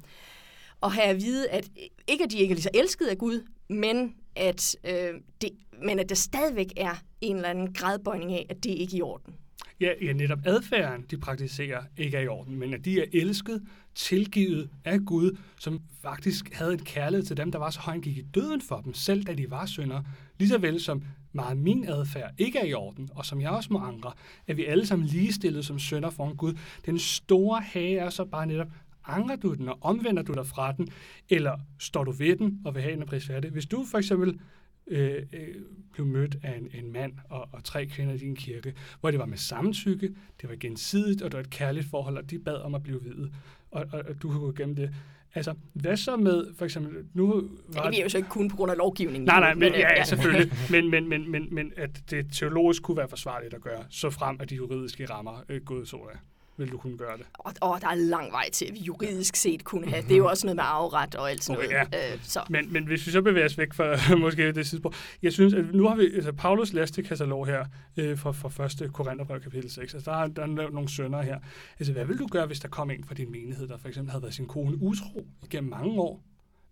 og have at vide, at ikke at de ikke er lige så elskede af Gud, men at, øh, det, men at der stadigvæk er en eller anden gradbøjning af, at det ikke er i orden. ja, ja, netop adfærden, de praktiserer, ikke er i orden, men at de er elsket, tilgivet af Gud, som faktisk havde en kærlighed til dem, der var så højt gik i døden for dem, selv da de var syndere. Lige så vel som meget min adfærd ikke er i orden, og som jeg også må angre, at vi alle sammen ligestillet som sønder foran Gud. Den store hage er så bare netop, angrer du den, og omvender du dig fra den, eller står du ved den og vil have en prisværdig? Hvis du for eksempel øh, øh, blev mødt af en, en mand og, og tre kvinder i din kirke, hvor det var med samtykke, det var gensidigt, og det var et kærligt forhold, og de bad om at blive videt, og, og, og du kunne gå igennem det. Altså, hvad så med, for eksempel, nu var... Ja, det er jo så ikke kun på grund af lovgivningen. Nej, nej, men, ja, ja, selvfølgelig. men, men, men, men, men at det teologisk kunne være forsvarligt at gøre, så frem at de juridiske rammer øh, gået så af vil du kunne gøre det. Og, og der er lang vej til, at vi juridisk set kunne have. Det er jo også noget med arveret og alt sådan okay, noget. Ja. Øh, så. Men, men hvis vi så bevæger os væk fra (laughs) måske det tidspunkt. Jeg synes, at nu har vi altså, Paulus lastekatalog her øh, fra, fra 1. Korintherbrev kapitel 6. Altså, der, er, der er nogle sønner her. Altså, hvad vil du gøre, hvis der kom en fra din menighed, der for eksempel havde været sin kone utro igennem mange år,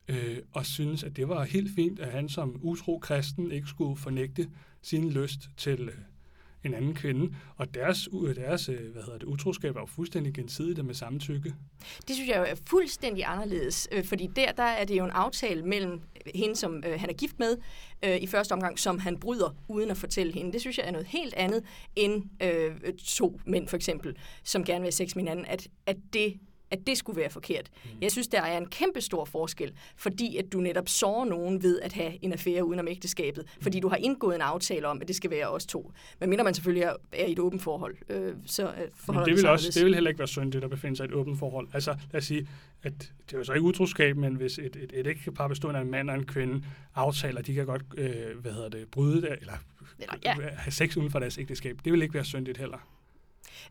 øh, og synes, at det var helt fint, at han som utro kristen ikke skulle fornægte sin lyst til, øh, en anden kvinde, og deres, deres øh, hvad hedder det, utroskab er jo fuldstændig gensidigt med samtykke. Det synes jeg jo er fuldstændig anderledes, øh, fordi der, der er det jo en aftale mellem hende, som øh, han er gift med øh, i første omgang, som han bryder uden at fortælle hende. Det synes jeg er noget helt andet end øh, to mænd for eksempel, som gerne vil have sex med hinanden, at, at det at det skulle være forkert. Mm. Jeg synes, der er en kæmpe stor forskel, fordi at du netop sårer nogen ved at have en affære udenom ægteskabet, mm. fordi du har indgået en aftale om, at det skal være os to. Men mindre man selvfølgelig er i et åbent forhold, øh, så øh, forholder det vil, også, det vil heller ikke være syndigt at befinde sig i et åbent forhold. Altså, lad os sige, at det er jo så ikke utroskab, men hvis et, et, et ægtepar bestående af en mand og en kvinde aftaler, de kan godt, øh, hvad hedder det, bryde det, eller, eller ja. have sex uden for deres ægteskab. Det vil ikke være syndigt heller.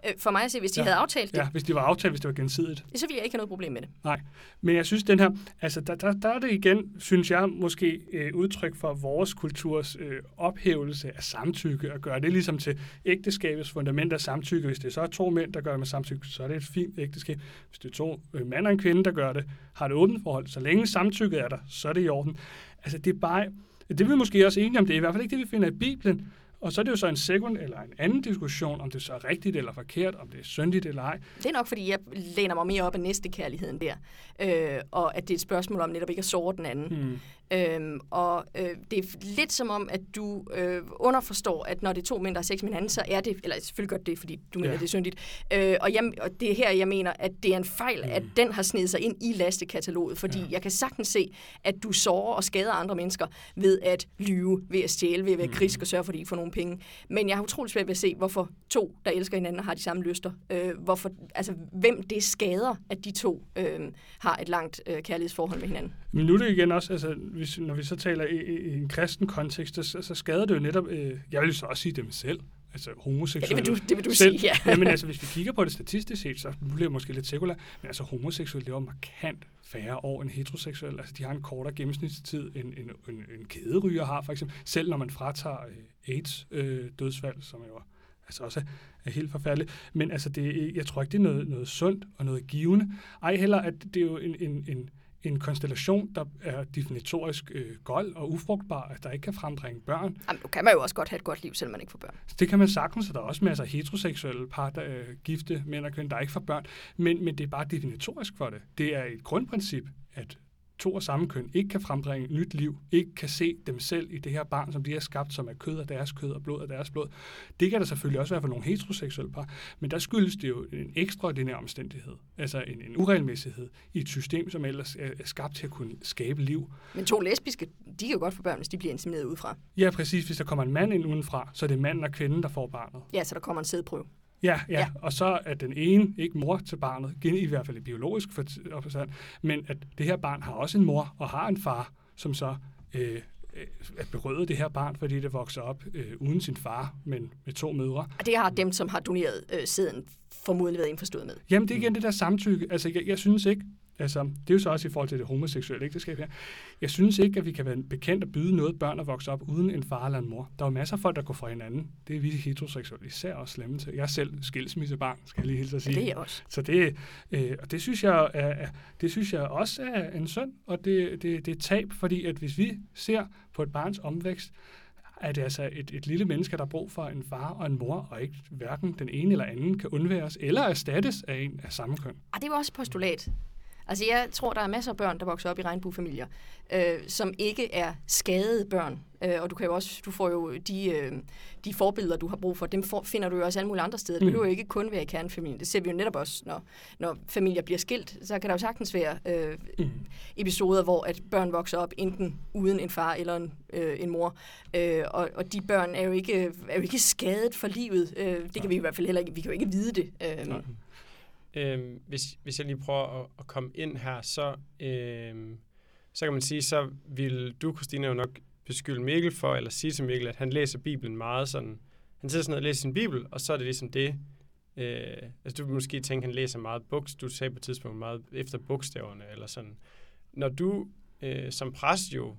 Øh, for mig at se, hvis de ja. havde aftalt det. Ja, hvis de var aftalt, hvis det var gensidigt. Så ville jeg ikke have noget problem med det. Nej, men jeg synes, den her, altså der, der, der er det igen, synes jeg, måske øh, udtryk for vores kulturs øh, ophævelse af samtykke, og gøre det ligesom til ægteskabets fundament af samtykke. Hvis det er så to mænd, der gør det med samtykke, så er det et fint ægteskab. Hvis det er to øh, mænd og en kvinde, der gør det, har det åbent forhold, så længe samtykket er der, så er det i orden. Altså det er bare, det er vi måske også enige om, det er i hvert fald ikke det, vi finder i Bibelen, og så er det jo så en sekund eller en anden diskussion, om det så er rigtigt eller forkert, om det er syndigt eller ej. Det er nok, fordi jeg læner mig mere op af næste kærligheden der. Øh, og at det er et spørgsmål om netop ikke at såre den anden. Hmm. Øhm, og øh, det er lidt som om, at du øh, underforstår, at når det er to mænd, der har sex med hinanden, så er det, eller selvfølgelig godt det, fordi du mener, ja. det er syndigt. Øh, og, jeg, og det er her, jeg mener, at det er en fejl, mm. at den har snedet sig ind i lastekataloget, fordi ja. jeg kan sagtens se, at du sårer og skader andre mennesker ved at lyve, ved at stjæle, ved at være mm. kritisk og sørge for, at de får nogle penge. Men jeg har utrolig svært ved at se, hvorfor to, der elsker hinanden og har de samme lyster, øh, hvorfor, altså, hvem det skader, at de to øh, har et langt øh, kærlighedsforhold med hinanden. Men nu er det igen også, altså, hvis, når vi så taler i, i, i en kristen kontekst, så, så skader det jo netop, øh, jeg vil så også sige dem selv, altså homoseksuelle. Ja, det vil du, det vil du selv. sige, ja. (laughs) Jamen altså, hvis vi kigger på det statistisk set, så bliver det måske lidt sekulær, men altså homoseksuelle lever markant færre år end heteroseksuelle. Altså de har en kortere gennemsnitstid, end en, en, en kæderyger har for eksempel. Selv når man fratager øh, AIDS-dødsfald, øh, som jo altså også er, er helt forfærdeligt. Men altså, det, jeg tror ikke, det er noget, noget sundt og noget givende. Ej heller, at det er jo en, en, en en konstellation, der er definitorisk øh, gold og ufrugtbar, at der ikke kan frembringe børn. Jamen, nu kan man jo også godt have et godt liv, selvom man ikke får børn. Det kan man sagtens, og der er også masser af heteroseksuelle par, der er gifte mænd og kvinder, der ikke får børn. Men, men det er bare definitorisk for det. Det er et grundprincip, at to af samme køn ikke kan frembringe nyt liv, ikke kan se dem selv i det her barn, som de har skabt, som er kød af deres kød og blod af deres blod. Det kan der selvfølgelig også være for nogle heteroseksuelle par, men der skyldes det jo en ekstraordinær omstændighed, altså en, en uregelmæssighed i et system, som ellers er, er skabt til at kunne skabe liv. Men to lesbiske, de kan jo godt få børn, hvis de bliver insemineret udefra. Ja, præcis. Hvis der kommer en mand ind udenfra, så er det manden og kvinden, der får barnet. Ja, så der kommer en sædprøve. Ja, ja, ja, og så er den ene ikke mor til barnet, i hvert fald i biologisk forstand, men at det her barn har også en mor og har en far, som så øh, at berøvet det her barn, fordi det vokser op øh, uden sin far, men med to mødre. Og det har dem, som har doneret øh, sæden, formodentlig været indforstået med. Jamen, det er igen det der samtykke. Altså, jeg, jeg synes ikke, Altså, det er jo så også i forhold til det homoseksuelle ægteskab her. Jeg synes ikke, at vi kan være bekendt at byde noget børn at vokse op uden en far eller en mor. Der er jo masser af folk, der går fra hinanden. Det er vi heteroseksuelle især også slemme til. Jeg er selv skilsmissebarn, skal jeg lige hilse at sige. Ja, det er også. Så det, øh, og det synes, jeg er, det synes jeg også er en synd, og det, det, det er tab, fordi at hvis vi ser på et barns omvækst, er det altså et, et lille menneske, der har brug for en far og en mor, og ikke hverken den ene eller anden kan undværes eller erstattes af en af samme køn. Og det er jo også postulat. Altså jeg tror, der er masser af børn, der vokser op i regnbuefamilier, øh, som ikke er skadede børn. Øh, og du kan jo også, du får jo de, øh, de forbilleder, du har brug for, dem for, finder du jo også alle mulige andre steder. Det behøver jo ikke kun være i kernefamilien. Det ser vi jo netop også, når, når familier bliver skilt. Så kan der jo sagtens være øh, mm. episoder, hvor at børn vokser op enten uden en far eller en, øh, en mor. Øh, og, og de børn er jo ikke, er jo ikke skadet for livet. Øh, det kan vi i hvert fald heller ikke, vi kan jo ikke vide det. Øh, Øhm, hvis, hvis jeg lige prøver at, at komme ind her, så, øhm, så kan man sige, så vil du, Christina, jo nok beskylde Mikkel for, eller sige til Mikkel, at han læser Bibelen meget sådan, han sidder sådan og læser sin Bibel, og så er det ligesom det. Øh, altså du vil måske tænke, at han læser meget buks, du sagde på et tidspunkt meget efter bogstaverne, eller sådan. Når du øh, som præst jo,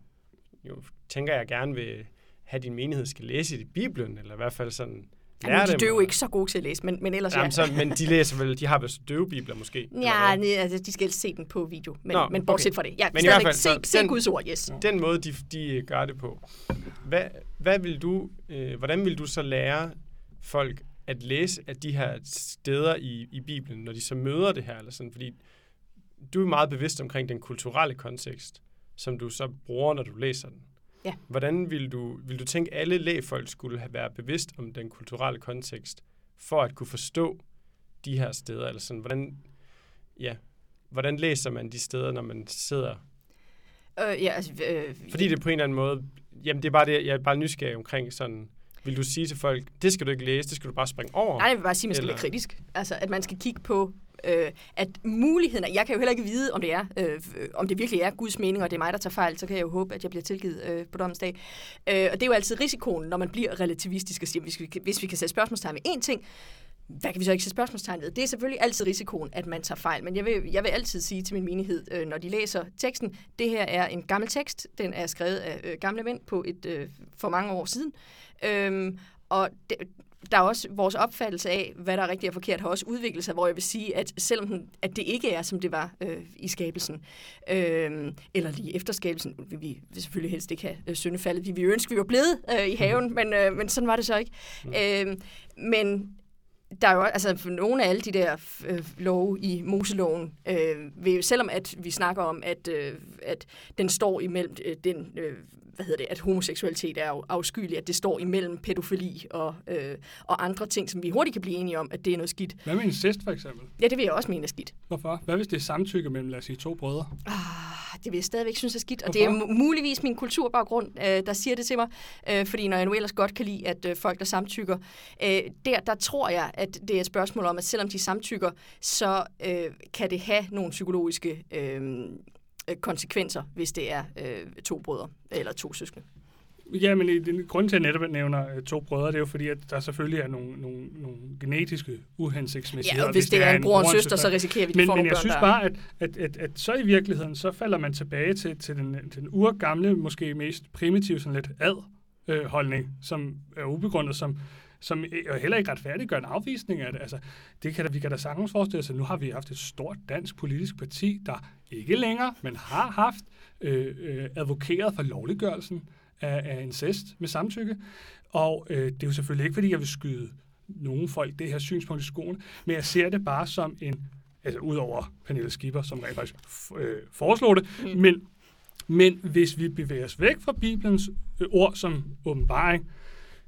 jo tænker jeg gerne vil have din menighed skal læse i Bibelen, eller i hvert fald sådan Ja, de er jo ikke så gode til at læse, men, men ellers Jamen, ja. så, men de læser vel, de har vel døve bibler måske? Ja, nej, altså, de skal se den på video, men, Nå, men bortset okay. fra det. Ja, men i hvert fald, se, se den, Guds ord, yes. Den måde, de, de gør det på. Hvad, hvad vil du, øh, hvordan vil du så lære folk at læse af de her steder i, i Bibelen, når de så møder det her? Eller sådan, fordi du er meget bevidst omkring den kulturelle kontekst, som du så bruger, når du læser den. Ja. Hvordan vil du, vil du tænke, at alle lægfolk skulle have været bevidst om den kulturelle kontekst, for at kunne forstå de her steder? Eller sådan, hvordan, ja, hvordan læser man de steder, når man sidder? Øh, ja, altså, øh, Fordi det på en eller anden måde, jamen det er bare det, jeg er bare nysgerrig omkring sådan, vil du sige til folk, det skal du ikke læse, det skal du bare springe over? Nej, jeg vil bare sige, at man skal eller? være kritisk. Altså, at man skal kigge på øh, at muligheden, jeg kan jo heller ikke vide, om det er, øh, om det virkelig er Guds mening, og det er mig, der tager fejl, så kan jeg jo håbe, at jeg bliver tilgivet øh, på dommens dag. Øh, og det er jo altid risikoen, når man bliver relativistisk og siger, hvis vi, hvis vi kan sætte spørgsmålstegn ved én ting, hvad kan vi så ikke sætte spørgsmålstegn ved? Det er selvfølgelig altid risikoen, at man tager fejl, men jeg vil, jeg vil altid sige til min menighed, øh, når de læser teksten, det her er en gammel tekst, den er skrevet af øh, gamle mænd på et øh, for mange år siden, øh, og det, der er også vores opfattelse af, hvad der er rigtigt og forkert, har også udviklet sig, hvor jeg vil sige, at selvom den, at det ikke er, som det var øh, i skabelsen, øh, eller lige efter skabelsen, vi vil vi selvfølgelig helst ikke have øh, syndefaldet, vi vil ønske, vi var blevet øh, i haven, men, øh, men sådan var det så ikke. Mm. Øh, men der er jo altså for nogle af alle de der øh, love i Moseloven, øh, vil, selvom at vi snakker om, at, øh, at den står imellem øh, den øh, hvad hedder det, at homoseksualitet er afskyelig, at det står imellem pædofili og, øh, og andre ting, som vi hurtigt kan blive enige om, at det er noget skidt. Hvad med incest for eksempel? Ja, det vil jeg også mene er skidt. Hvorfor? Hvad hvis det er samtykke mellem, lad os sige, to brødre? Ah, det vil jeg stadigvæk synes er skidt, og Hvorfor? det er muligvis min kulturbaggrund, øh, der siger det til mig, øh, fordi når jeg nu ellers godt kan lide, at øh, folk, der samtykker, øh, der, der tror jeg, at det er et spørgsmål om, at selvom de samtykker, så øh, kan det have nogle psykologiske øh, Øh, konsekvenser, hvis det er øh, to brødre eller to søskende. Ja, men den grund til, at jeg netop nævner øh, to brødre, det er jo fordi, at der selvfølgelig er nogle, nogle, nogle genetiske uhensigtsmæssigheder. Ja, og hvis, hvis det er en bror og en søster, så risikerer vi, at men, får Men jeg børn, synes bare, at, at, at, at så i virkeligheden, så falder man tilbage til, til, den, til den urgamle, måske mest primitive, sådan lidt ad-holdning, som er ubegrundet, som, som heller ikke retfærdiggør en afvisning af det. Altså, det kan da, vi kan da sagtens forestille os, at nu har vi haft et stort dansk politisk parti, der ikke længere, men har haft øh, øh, advokeret for lovliggørelsen af, af incest med samtykke. Og øh, det er jo selvfølgelig ikke, fordi jeg vil skyde nogen folk det her synspunkt i skoene, men jeg ser det bare som en, altså udover Pernille Skipper, som rent faktisk øh, foreslår det, mm. men, men hvis vi bevæger os væk fra Bibelens øh, ord som åbenbaring,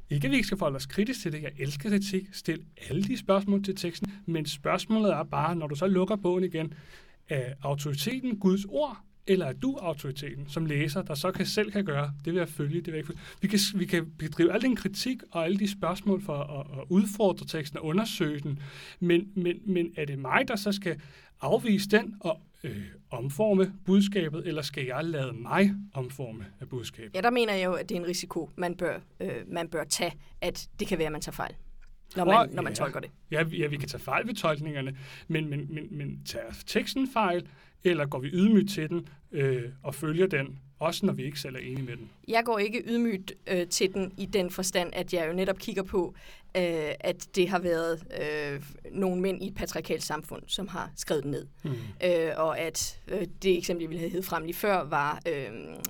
ikke at vi ikke skal forholde os kritisk til det. Jeg elsker kritik. Stil alle de spørgsmål til teksten. Men spørgsmålet er bare, når du så lukker bogen igen, er autoriteten Guds ord, eller er du autoriteten som læser, der så kan selv kan gøre, det vil jeg følge, det vil jeg ikke følge. Vi kan, vi kan bedrive al den kritik og alle de spørgsmål for at, at udfordre teksten og undersøge den, men, men, men er det mig, der så skal afvise den og øh, omforme budskabet, eller skal jeg lade mig omforme af budskabet? Ja, der mener jeg jo, at det er en risiko, man bør, øh, man bør tage, at det kan være, at man tager fejl når man, når man ja, tolker det. Ja, ja, vi kan tage fejl ved tolkningerne, men, men, men, men tager teksten fejl, eller går vi ydmygt til den øh, og følger den, også når vi ikke selv er enige med den? Jeg går ikke ydmygt øh, til den i den forstand, at jeg jo netop kigger på, øh, at det har været øh, nogle mænd i et patriarkalt samfund, som har skrevet den ned. Mm. Øh, og at øh, det eksempel, jeg ville have hed frem lige før, var øh,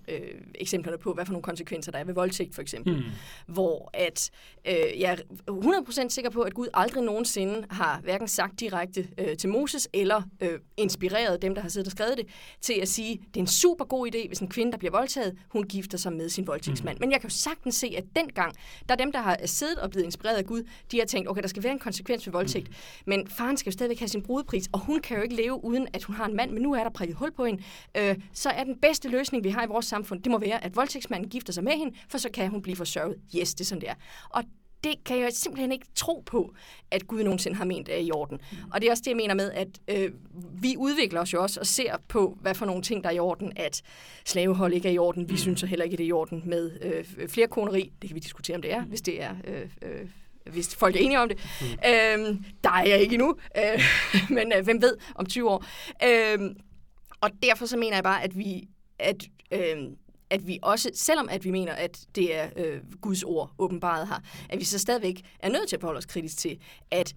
øh, eksemplerne på, hvad for nogle konsekvenser der er ved voldtægt, for eksempel. Mm. Hvor at øh, jeg er 100% sikker på, at Gud aldrig nogensinde har hverken sagt direkte øh, til Moses, eller øh, inspireret dem, der har siddet og skrevet det, til at sige, det er en super god idé, hvis en kvinde, der bliver voldtaget, hun gifter sig med sin voldtægtsmand. Mm. Men jeg kan jo sagtens se, at dengang, der er dem, der har siddet og blevet inspireret af Gud, de har tænkt, okay, der skal være en konsekvens ved voldtægt, mm. men faren skal jo stadigvæk have sin brudepris, og hun kan jo ikke leve uden, at hun har en mand, men nu er der prikket hul på hende. Øh, så er den bedste løsning, vi har i vores samfund, det må være, at voldtægtsmanden gifter sig med hende, for så kan hun blive forsørget. Yes, det er sådan, det er. Og det kan jeg simpelthen ikke tro på, at Gud nogensinde har ment er i orden. Mm. Og det er også det, jeg mener med, at øh, vi udvikler os jo også og ser på, hvad for nogle ting, der er i orden, at slavehold ikke er i orden. Vi mm. synes så heller ikke, det er i orden med øh, flere koneri. Det kan vi diskutere, om det er, hvis det er... Øh, øh, hvis folk er enige om det. Mm. Øhm, der er jeg ikke endnu, øh, (laughs) men øh, hvem ved om 20 år. Øhm, og derfor så mener jeg bare, at vi, at, øh, at vi også, selvom at vi mener, at det er øh, Guds ord åbenbaret her, at vi så stadigvæk er nødt til at forholde os kritisk til, at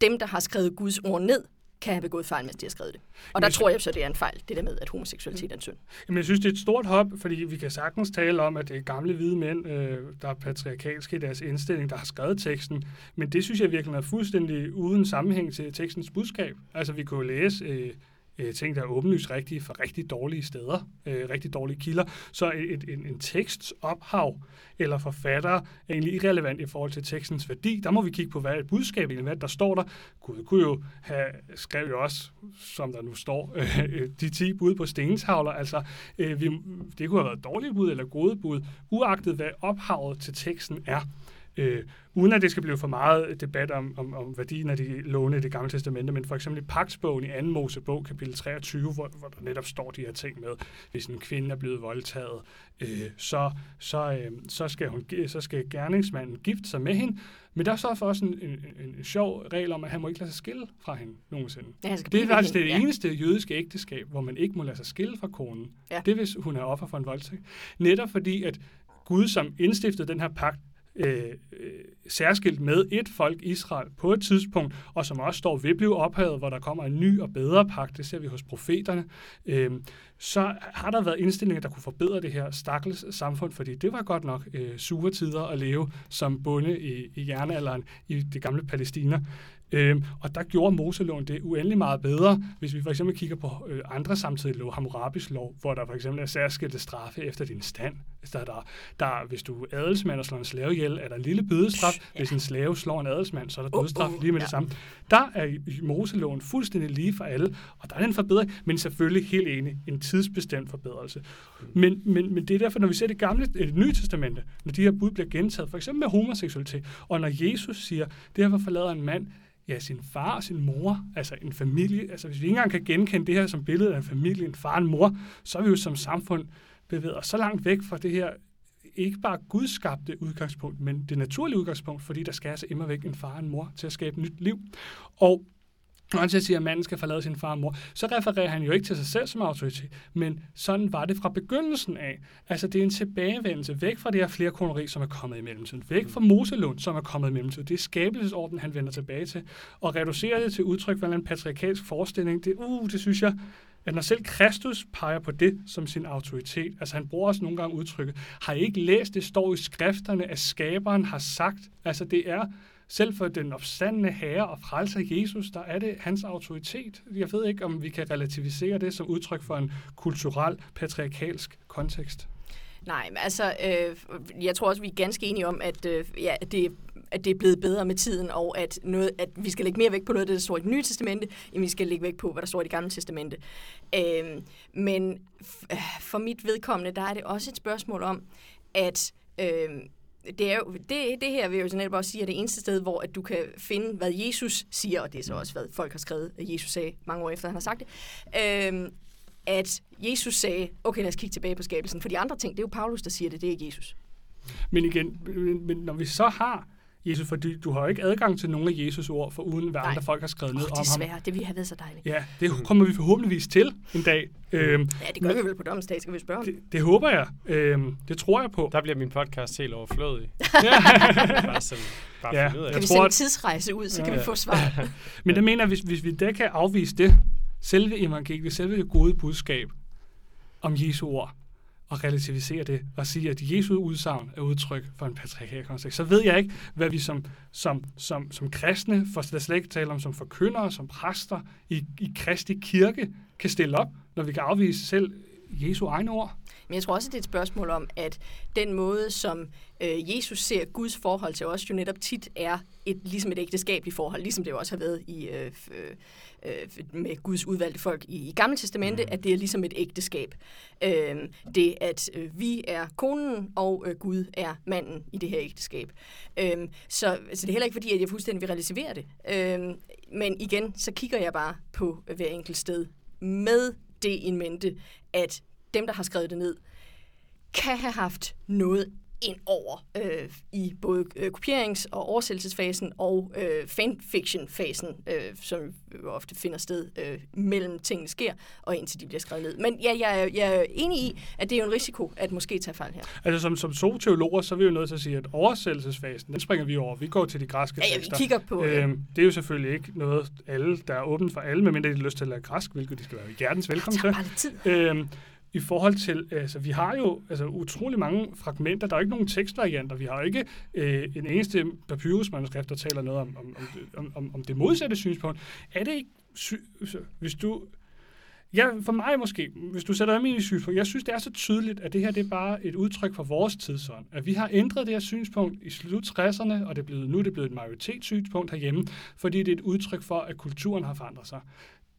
dem, der har skrevet Guds ord ned, kan have begået fejl, mens de har skrevet det. Og der tror jeg så, det er en fejl, det der med, at homoseksualitet er en synd. Jamen, jeg synes, det er et stort hop, fordi vi kan sagtens tale om, at det er gamle hvide mænd, øh, der er patriarkalske i deres indstilling, der har skrevet teksten. Men det synes jeg virkelig er fuldstændig uden sammenhæng til tekstens budskab. Altså, vi kunne læse... Øh, øh, ting, der er åbenlyst rigtige for rigtig dårlige steder, øh, rigtig dårlige kilder. Så et, en, en teksts ophav eller forfatter er egentlig irrelevant i forhold til tekstens værdi. Der må vi kigge på, hvad er et budskab egentlig, hvad der står der. Gud kunne jo have skrevet jo også, som der nu står, øh, de 10 bud på stenstavler. Altså, øh, vi, det kunne have været dårlige bud eller gode bud, uagtet hvad ophavet til teksten er. Øh, uden at det skal blive for meget debat om, om, om værdien af de låne i det gamle testamente, men for eksempel i Paksbogen i 2. Mosebog, kapitel 23, hvor, hvor der netop står de her ting med, hvis en kvinde er blevet voldtaget, øh, så, så, øh, så, skal hun, så skal gerningsmanden gifte sig med hende, men der er så for også en, en, en, en sjov regel om, at han må ikke lade sig skille fra hende nogensinde. Ja, det er faktisk det ja. eneste jødiske ægteskab, hvor man ikke må lade sig skille fra konen. Ja. Det er, hvis hun er offer for en voldtægt. Netop fordi, at Gud, som indstiftede den her pagt, Øh, øh, særskilt med et folk, Israel, på et tidspunkt, og som også står ved at blive ophævet, hvor der kommer en ny og bedre pagt, det ser vi hos profeterne, øh, så har der været indstillinger, der kunne forbedre det her stakkels samfund, fordi det var godt nok øh, sure tider at leve som bonde i, i jernalderen i det gamle Palæstina. Øhm, og der gjorde Moseloven det uendelig meget bedre, hvis vi for eksempel kigger på øh, andre samtidige lov, Hammurabis lov, hvor der for eksempel er særskilte straffe efter din stand. Der, der, der, hvis du er adelsmand og slår en slave ihjel, er der en lille bødestraf. Ja. Hvis en slave slår en adelsmand, så er der dødsstraf uh, uh, lige med ja. det samme. Der er Moseloven fuldstændig lige for alle, og der er en forbedring, men selvfølgelig helt enig, en tidsbestemt forbedrelse. Men, men, men det er derfor, når vi ser det gamle, det nye testamente, når de her bud bliver gentaget, for eksempel med homoseksualitet, og når Jesus siger, derfor forlader en mand ja, sin far og sin mor, altså en familie. Altså hvis vi ikke engang kan genkende det her som billede af en familie, en far og en mor, så er vi jo som samfund bevæget os så langt væk fra det her ikke bare gudskabte udgangspunkt, men det naturlige udgangspunkt, fordi der skal altså immer væk en far og en mor til at skabe nyt liv. Og når han siger, at manden skal forlade sin far og mor, så refererer han jo ikke til sig selv som autoritet, men sådan var det fra begyndelsen af. Altså det er en tilbagevendelse væk fra det her flerkoneri, som er kommet i mellemtiden. Væk fra Moselund, som er kommet i mellemtiden. Det er skabelsesorden, han vender tilbage til. Og reducerer det til udtryk for en patriarkalsk forestilling, det, uh, det synes jeg, at når selv Kristus peger på det som sin autoritet, altså han bruger også nogle gange udtrykket, har I ikke læst, det står i skrifterne, at skaberen har sagt, altså det er selv for den opstandende herre og frelser Jesus, der er det hans autoritet. Jeg ved ikke, om vi kan relativisere det som udtryk for en kulturel, patriarkalsk kontekst. Nej, men altså, øh, jeg tror også, vi er ganske enige om, at, øh, ja, det, at det er blevet bedre med tiden, og at, noget, at vi skal lægge mere vægt på noget af det, der står i det nye testamente, end vi skal lægge vægt på, hvad der står i det gamle testamente. Øhm, øh, men for mit vedkommende, der er det også et spørgsmål om, at øh, det, er jo, det, det her vil jeg jo netop også sige, er det eneste sted, hvor at du kan finde, hvad Jesus siger, og det er så også, hvad folk har skrevet, at Jesus sagde mange år efter, han har sagt det, øhm, at Jesus sagde, okay, lad os kigge tilbage på skabelsen, for de andre ting, det er jo Paulus, der siger det, det er ikke Jesus. Men igen, men, men når vi så har Jesus, fordi du har jo ikke adgang til nogle af Jesus' ord, for uden hvad Nej. andre folk har skrevet ned Oh, om ham. desværre, det ville have været så dejligt. Ja, det kommer vi forhåbentligvis til en dag. Øhm, Ja, det gør vi vel på domsdag, skal vi spørge om. det, det håber jeg. Øhm, det tror jeg på. Der bliver min podcast helt overflødig. (laughs) bare sådan, bare Ja. ud af Kan Jeg vi tror, sende en at- tidsrejse ud, så kan Ja. vi få svar. (laughs) Men det mener jeg, hvis, hvis vi da kan afvise det, selve evangeliet, selve det gode budskab om Jesu ord, og relativisere det, og sige, at Jesu udsagn er udtryk for en patriarkal kontekst, så ved jeg ikke, hvad vi som, som, som, som kristne, for slet slet ikke tale om som forkyndere, som præster i, i Kristi kirke, kan stille op, når vi kan afvise selv Jesu egne ord. Men jeg tror også, det er et spørgsmål om, at den måde, som øh, Jesus ser Guds forhold til os, jo netop tit er et, ligesom et ægteskabeligt forhold, ligesom det jo også har været i, øh, øh, med Guds udvalgte folk i, i Gamle Testamente, mm. at det er ligesom et ægteskab. Øh, det, at øh, vi er konen, og øh, Gud er manden i det her ægteskab. Øh, så, så det er heller ikke fordi, at jeg fuldstændig vil relativisere det. Øh, men igen, så kigger jeg bare på hver enkelt sted med det in mente, at dem, der har skrevet det ned, kan have haft noget ind over øh, i både øh, kopierings- og oversættelsesfasen og øh, fanfiction-fasen, øh, som jo ofte finder sted øh, mellem tingene sker, og indtil de bliver skrevet ned. Men ja, jeg, er- jeg er enig i, at det er jo en risiko at måske tage fejl her. Altså som, som zoteologer, så er vi jo nødt til at sige, at oversættelsesfasen, den springer vi over. Vi går til de græske Ja, ja, vi tekster. kigger på... Øh, det er jo selvfølgelig ikke noget, alle, der er åbent for alle, medmindre de har lyst til at lære græsk, hvilket de skal være hjertens velkommen til. Øhm, i forhold til, øh, altså vi har jo altså, utrolig mange fragmenter, der er jo ikke nogen tekstvarianter, vi har jo ikke øh, en eneste papyrusmanuskript, der taler noget om, om, om, om, om det modsatte synspunkt. Er det ikke, sy- altså, hvis du, ja, for mig måske, hvis du sætter dig ind i synspunkt, jeg synes, det er så tydeligt, at det her det er bare et udtryk for vores tidsånd. At vi har ændret det her synspunkt i slut 60'erne, og det er blevet, nu er det blevet et majoritetssynspunkt herhjemme, fordi det er et udtryk for, at kulturen har forandret sig.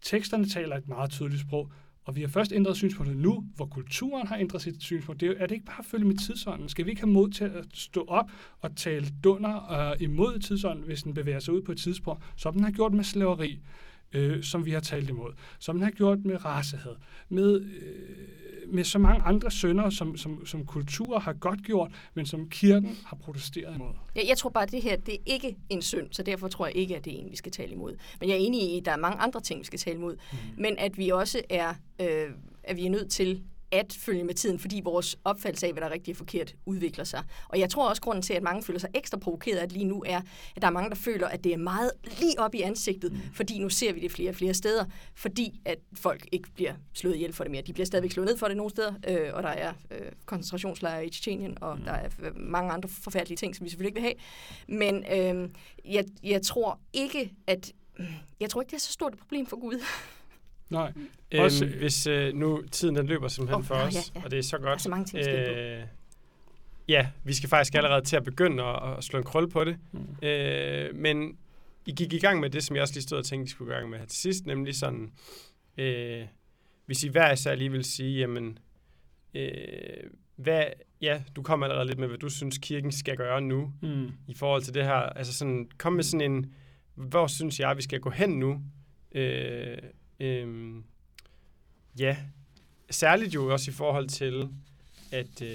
Teksterne taler et meget tydeligt sprog, og vi har først ændret synspunktet nu, hvor kulturen har ændret sit synspunkt. Det er, er det ikke bare at følge med tidsånden? Skal vi ikke have mod til at stå op og tale dunder øh, imod tidsånden, hvis den bevæger sig ud på et tidspunkt, som den har gjort med slaveri, øh, som vi har talt imod, som den har gjort med racehad, med, øh, med så mange andre sønder, som, som, som kultur har godt gjort, men som kirken har protesteret imod. Jeg, jeg tror bare, at det her det er ikke en synd, så derfor tror jeg ikke, at det er en, vi skal tale imod. Men jeg er enig i, at der er mange andre ting, vi skal tale imod. Mm. Men at vi også er, øh, at vi er nødt til at følge med tiden, fordi vores opfattelse af, hvad der er rigtigt og forkert, udvikler sig. Og jeg tror også, grunden til, at mange føler sig ekstra provokeret at lige nu, er, at der er mange, der føler, at det er meget lige op i ansigtet, mm. fordi nu ser vi det flere og flere steder, fordi at folk ikke bliver slået ihjel for det mere. De bliver stadigvæk slået ned for det nogle steder, øh, og der er øh, koncentrationslejre i Tjetjenien, og mm. der er øh, mange andre forfærdelige ting, som vi selvfølgelig ikke vil have. Men øh, jeg, jeg tror ikke, at jeg tror ikke, det er så stort et problem for Gud. Nej. Øhm, Også- hvis øh, nu tiden den løber simpelthen Åh, for os, ja, ja. og det er så Der er godt. så mange ting. Øh, ja, vi skal faktisk allerede til at begynde at, at slå en krølle på det. Mm. Øh, men I gik i gang med det, som jeg også lige stod og tænkte, I skulle i gang med her til sidst, nemlig sådan, øh, hvis I hver især lige vil sige, jamen, øh, hvad, ja, du kommer allerede lidt med, hvad du synes, kirken skal gøre nu, Mm. i forhold til det her, altså sådan, kom med sådan en, hvor synes jeg, vi skal gå hen nu? Øh, Øhm, ja, særligt jo også i forhold til, at, øh,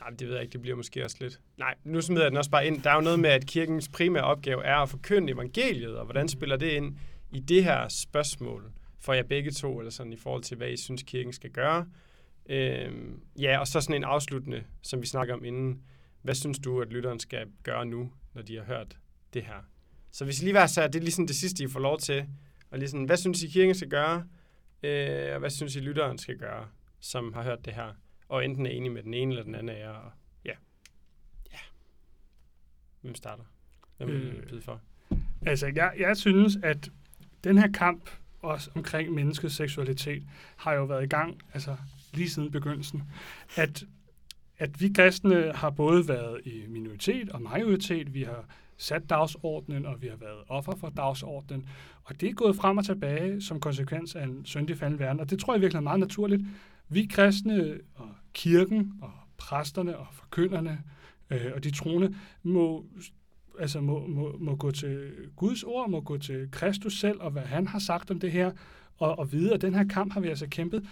nej, det ved jeg ikke, det bliver måske også lidt, nej, nu smider jeg den også bare ind, der er jo noget med, at kirkens primære opgave er at forkynde evangeliet, og hvordan spiller det ind i det her spørgsmål for jer begge to, eller sådan i forhold til, hvad I synes, kirken skal gøre? Øhm, ja, og så sådan en afsluttende, som vi snakker om inden, hvad synes du, at lytteren skal gøre nu, når de har hørt det her? Så hvis I lige var så, det er ligesom det sidste, I får lov til. Og lige sådan, hvad synes I, kirken skal gøre? Øh, og hvad synes I, lytteren skal gøre, som har hørt det her? Og enten er enig med den ene eller den anden af jer. Og ja. ja. Hvem starter? Hvem vil Øh. byde for? Altså, jeg, jeg synes, at den her kamp også omkring menneskets seksualitet har jo været i gang, altså lige siden begyndelsen. At, at vi kristne har både været i minoritet og majoritet. Vi har sat dagsordenen, og vi har været offer for dagsordenen. Og det er gået frem og tilbage som konsekvens af en syndig falden verden. Og det tror jeg virkelig er meget naturligt. Vi kristne og kirken og præsterne og forkynderne øh, og de troende må altså må, må, må gå til Guds ord, må gå til Kristus selv, og hvad han har sagt om det her, og, og vide, at den her kamp har vi altså kæmpet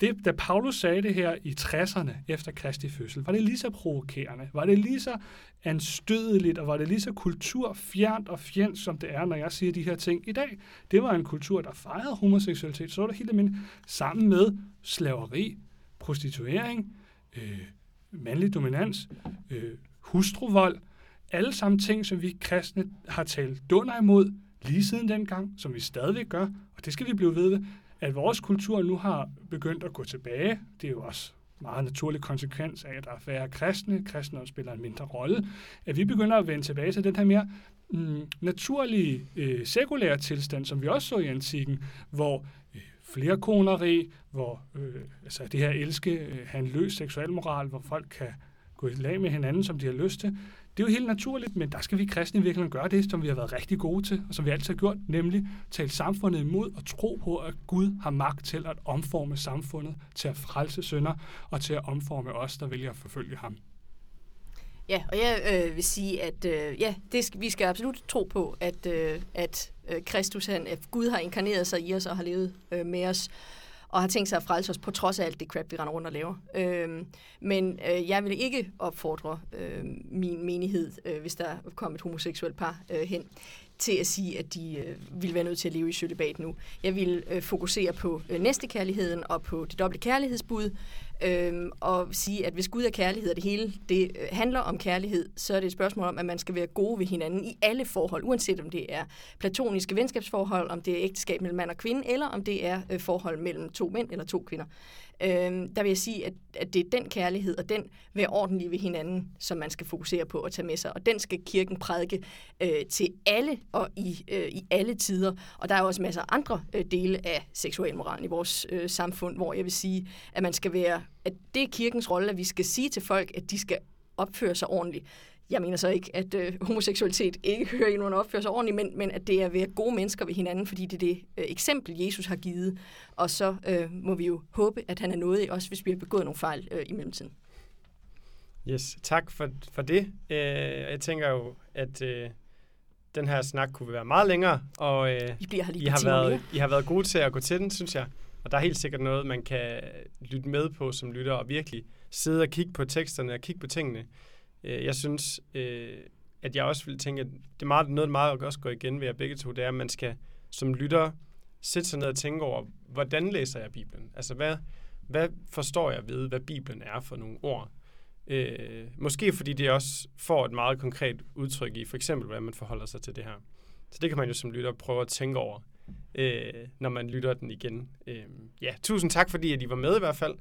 det, da Paulus sagde det her i 60'erne efter Kristi fødsel, var det lige så provokerende? Var det lige så anstødeligt, og var det lige så kulturfjernt og fjendt, som det er, når jeg siger de her ting i dag? Det var en kultur, der fejrede homoseksualitet, så var det helt almindeligt, sammen med slaveri, prostituering, øh, mandlig dominans, øh, hustruvold, alle sammen ting, som vi kristne har talt dunder imod lige siden dengang, som vi stadigvæk gør, og det skal vi blive ved at vores kultur nu har begyndt at gå tilbage. Det er jo også meget naturlig konsekvens af, at der er færre kristne, kristne spiller en mindre rolle, at vi begynder at vende tilbage til den her mere mm, naturlige, øh, sekulære tilstand, som vi også så i antikken, hvor øh, flere koneri, hvor øh, altså det her elske, øh, have en løs seksualmoral, hvor folk kan gå i lag med hinanden, som de har lyst til, det er jo helt naturligt, men der skal vi kristne virkelig gøre det, som vi har været rigtig gode til, og som vi altid har gjort, nemlig tale samfundet imod og tro på, at Gud har magt til at omforme samfundet, til at frelse sønder og til at omforme os, der vælger at forfølge ham. Ja, og jeg øh, vil sige, at øh, ja, det skal, vi skal absolut tro på, at, øh, at øh, Kristus, han, at Gud har inkarneret sig i os og har levet øh, med os og har tænkt sig at frelse os på trods af alt det crap, vi render rundt og laver. Øh, men øh, jeg vil ikke opfordre øh, min menighed, øh, hvis der kom et homoseksuelt par øh, hen, til at sige, at de øh, ville være nødt til at leve i celibat nu. Jeg vil øh, fokusere på øh, næstekærligheden og på det dobbelte kærlighedsbud, øh, og sige, at hvis Gud er kærlighed, og det hele det øh, handler om kærlighed, så er det et spørgsmål om, at man skal være gode ved hinanden i alle forhold, uanset om det er platoniske venskabsforhold, om det er ægteskab mellem mand og kvinde, eller om det er øh, forhold mellem to mænd eller to kvinder. Øh, der vil jeg sige, at, at det er den kærlighed og den være ordentlig ved hinanden, som man skal fokusere på at tage med sig. Og den skal kirken prædike øh, til alle og i, øh, i alle tider. Og der er også masser af andre øh, dele af seksualmoralen i vores øh, samfund, hvor jeg vil sige, at man skal være, at det er kirkens rolle, at vi skal sige til folk, at de skal opføre sig ordentligt. Jeg mener så ikke, at øh, homoseksualitet ikke hører ind under opføre sig ordentligt, men, men at det er at være gode mennesker ved hinanden, fordi det er det øh, eksempel, Jesus har givet. Og så øh, må vi jo håbe, at han er noget i os, hvis vi har begået nogle fejl øh, i mellemtiden. Yes, tak for, for det. Øh, jeg tænker jo, at øh, den her snak kunne være meget længere, og øh, vi bliver her lige I, har været, I har været gode til at gå til den, synes jeg. Og der er helt sikkert noget, man kan lytte med på som lytter, og virkelig sidde og kigge på teksterne og kigge på tingene. Øh, jeg synes, øh, at jeg også vil tænke, at det er meget, noget, der meget også går igen ved jer begge to, det er, at man skal som lytter sætte sig ned og tænke over, hvordan læser jeg Bibelen? Altså, hvad, hvad forstår jeg ved, hvad Bibelen er for nogle ord? Øh, måske fordi det også får et meget konkret udtryk i, for eksempel, hvordan man forholder sig til det her. Så det kan man jo som lytter prøve at tænke over, øh, når man lytter den igen. Øh, ja, tusind tak, fordi at I var med i hvert fald.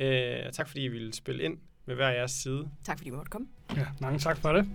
Øh, tak fordi I ville spille ind med hver jeres side. Tak fordi I måtte komme. Ja, mange tak for det.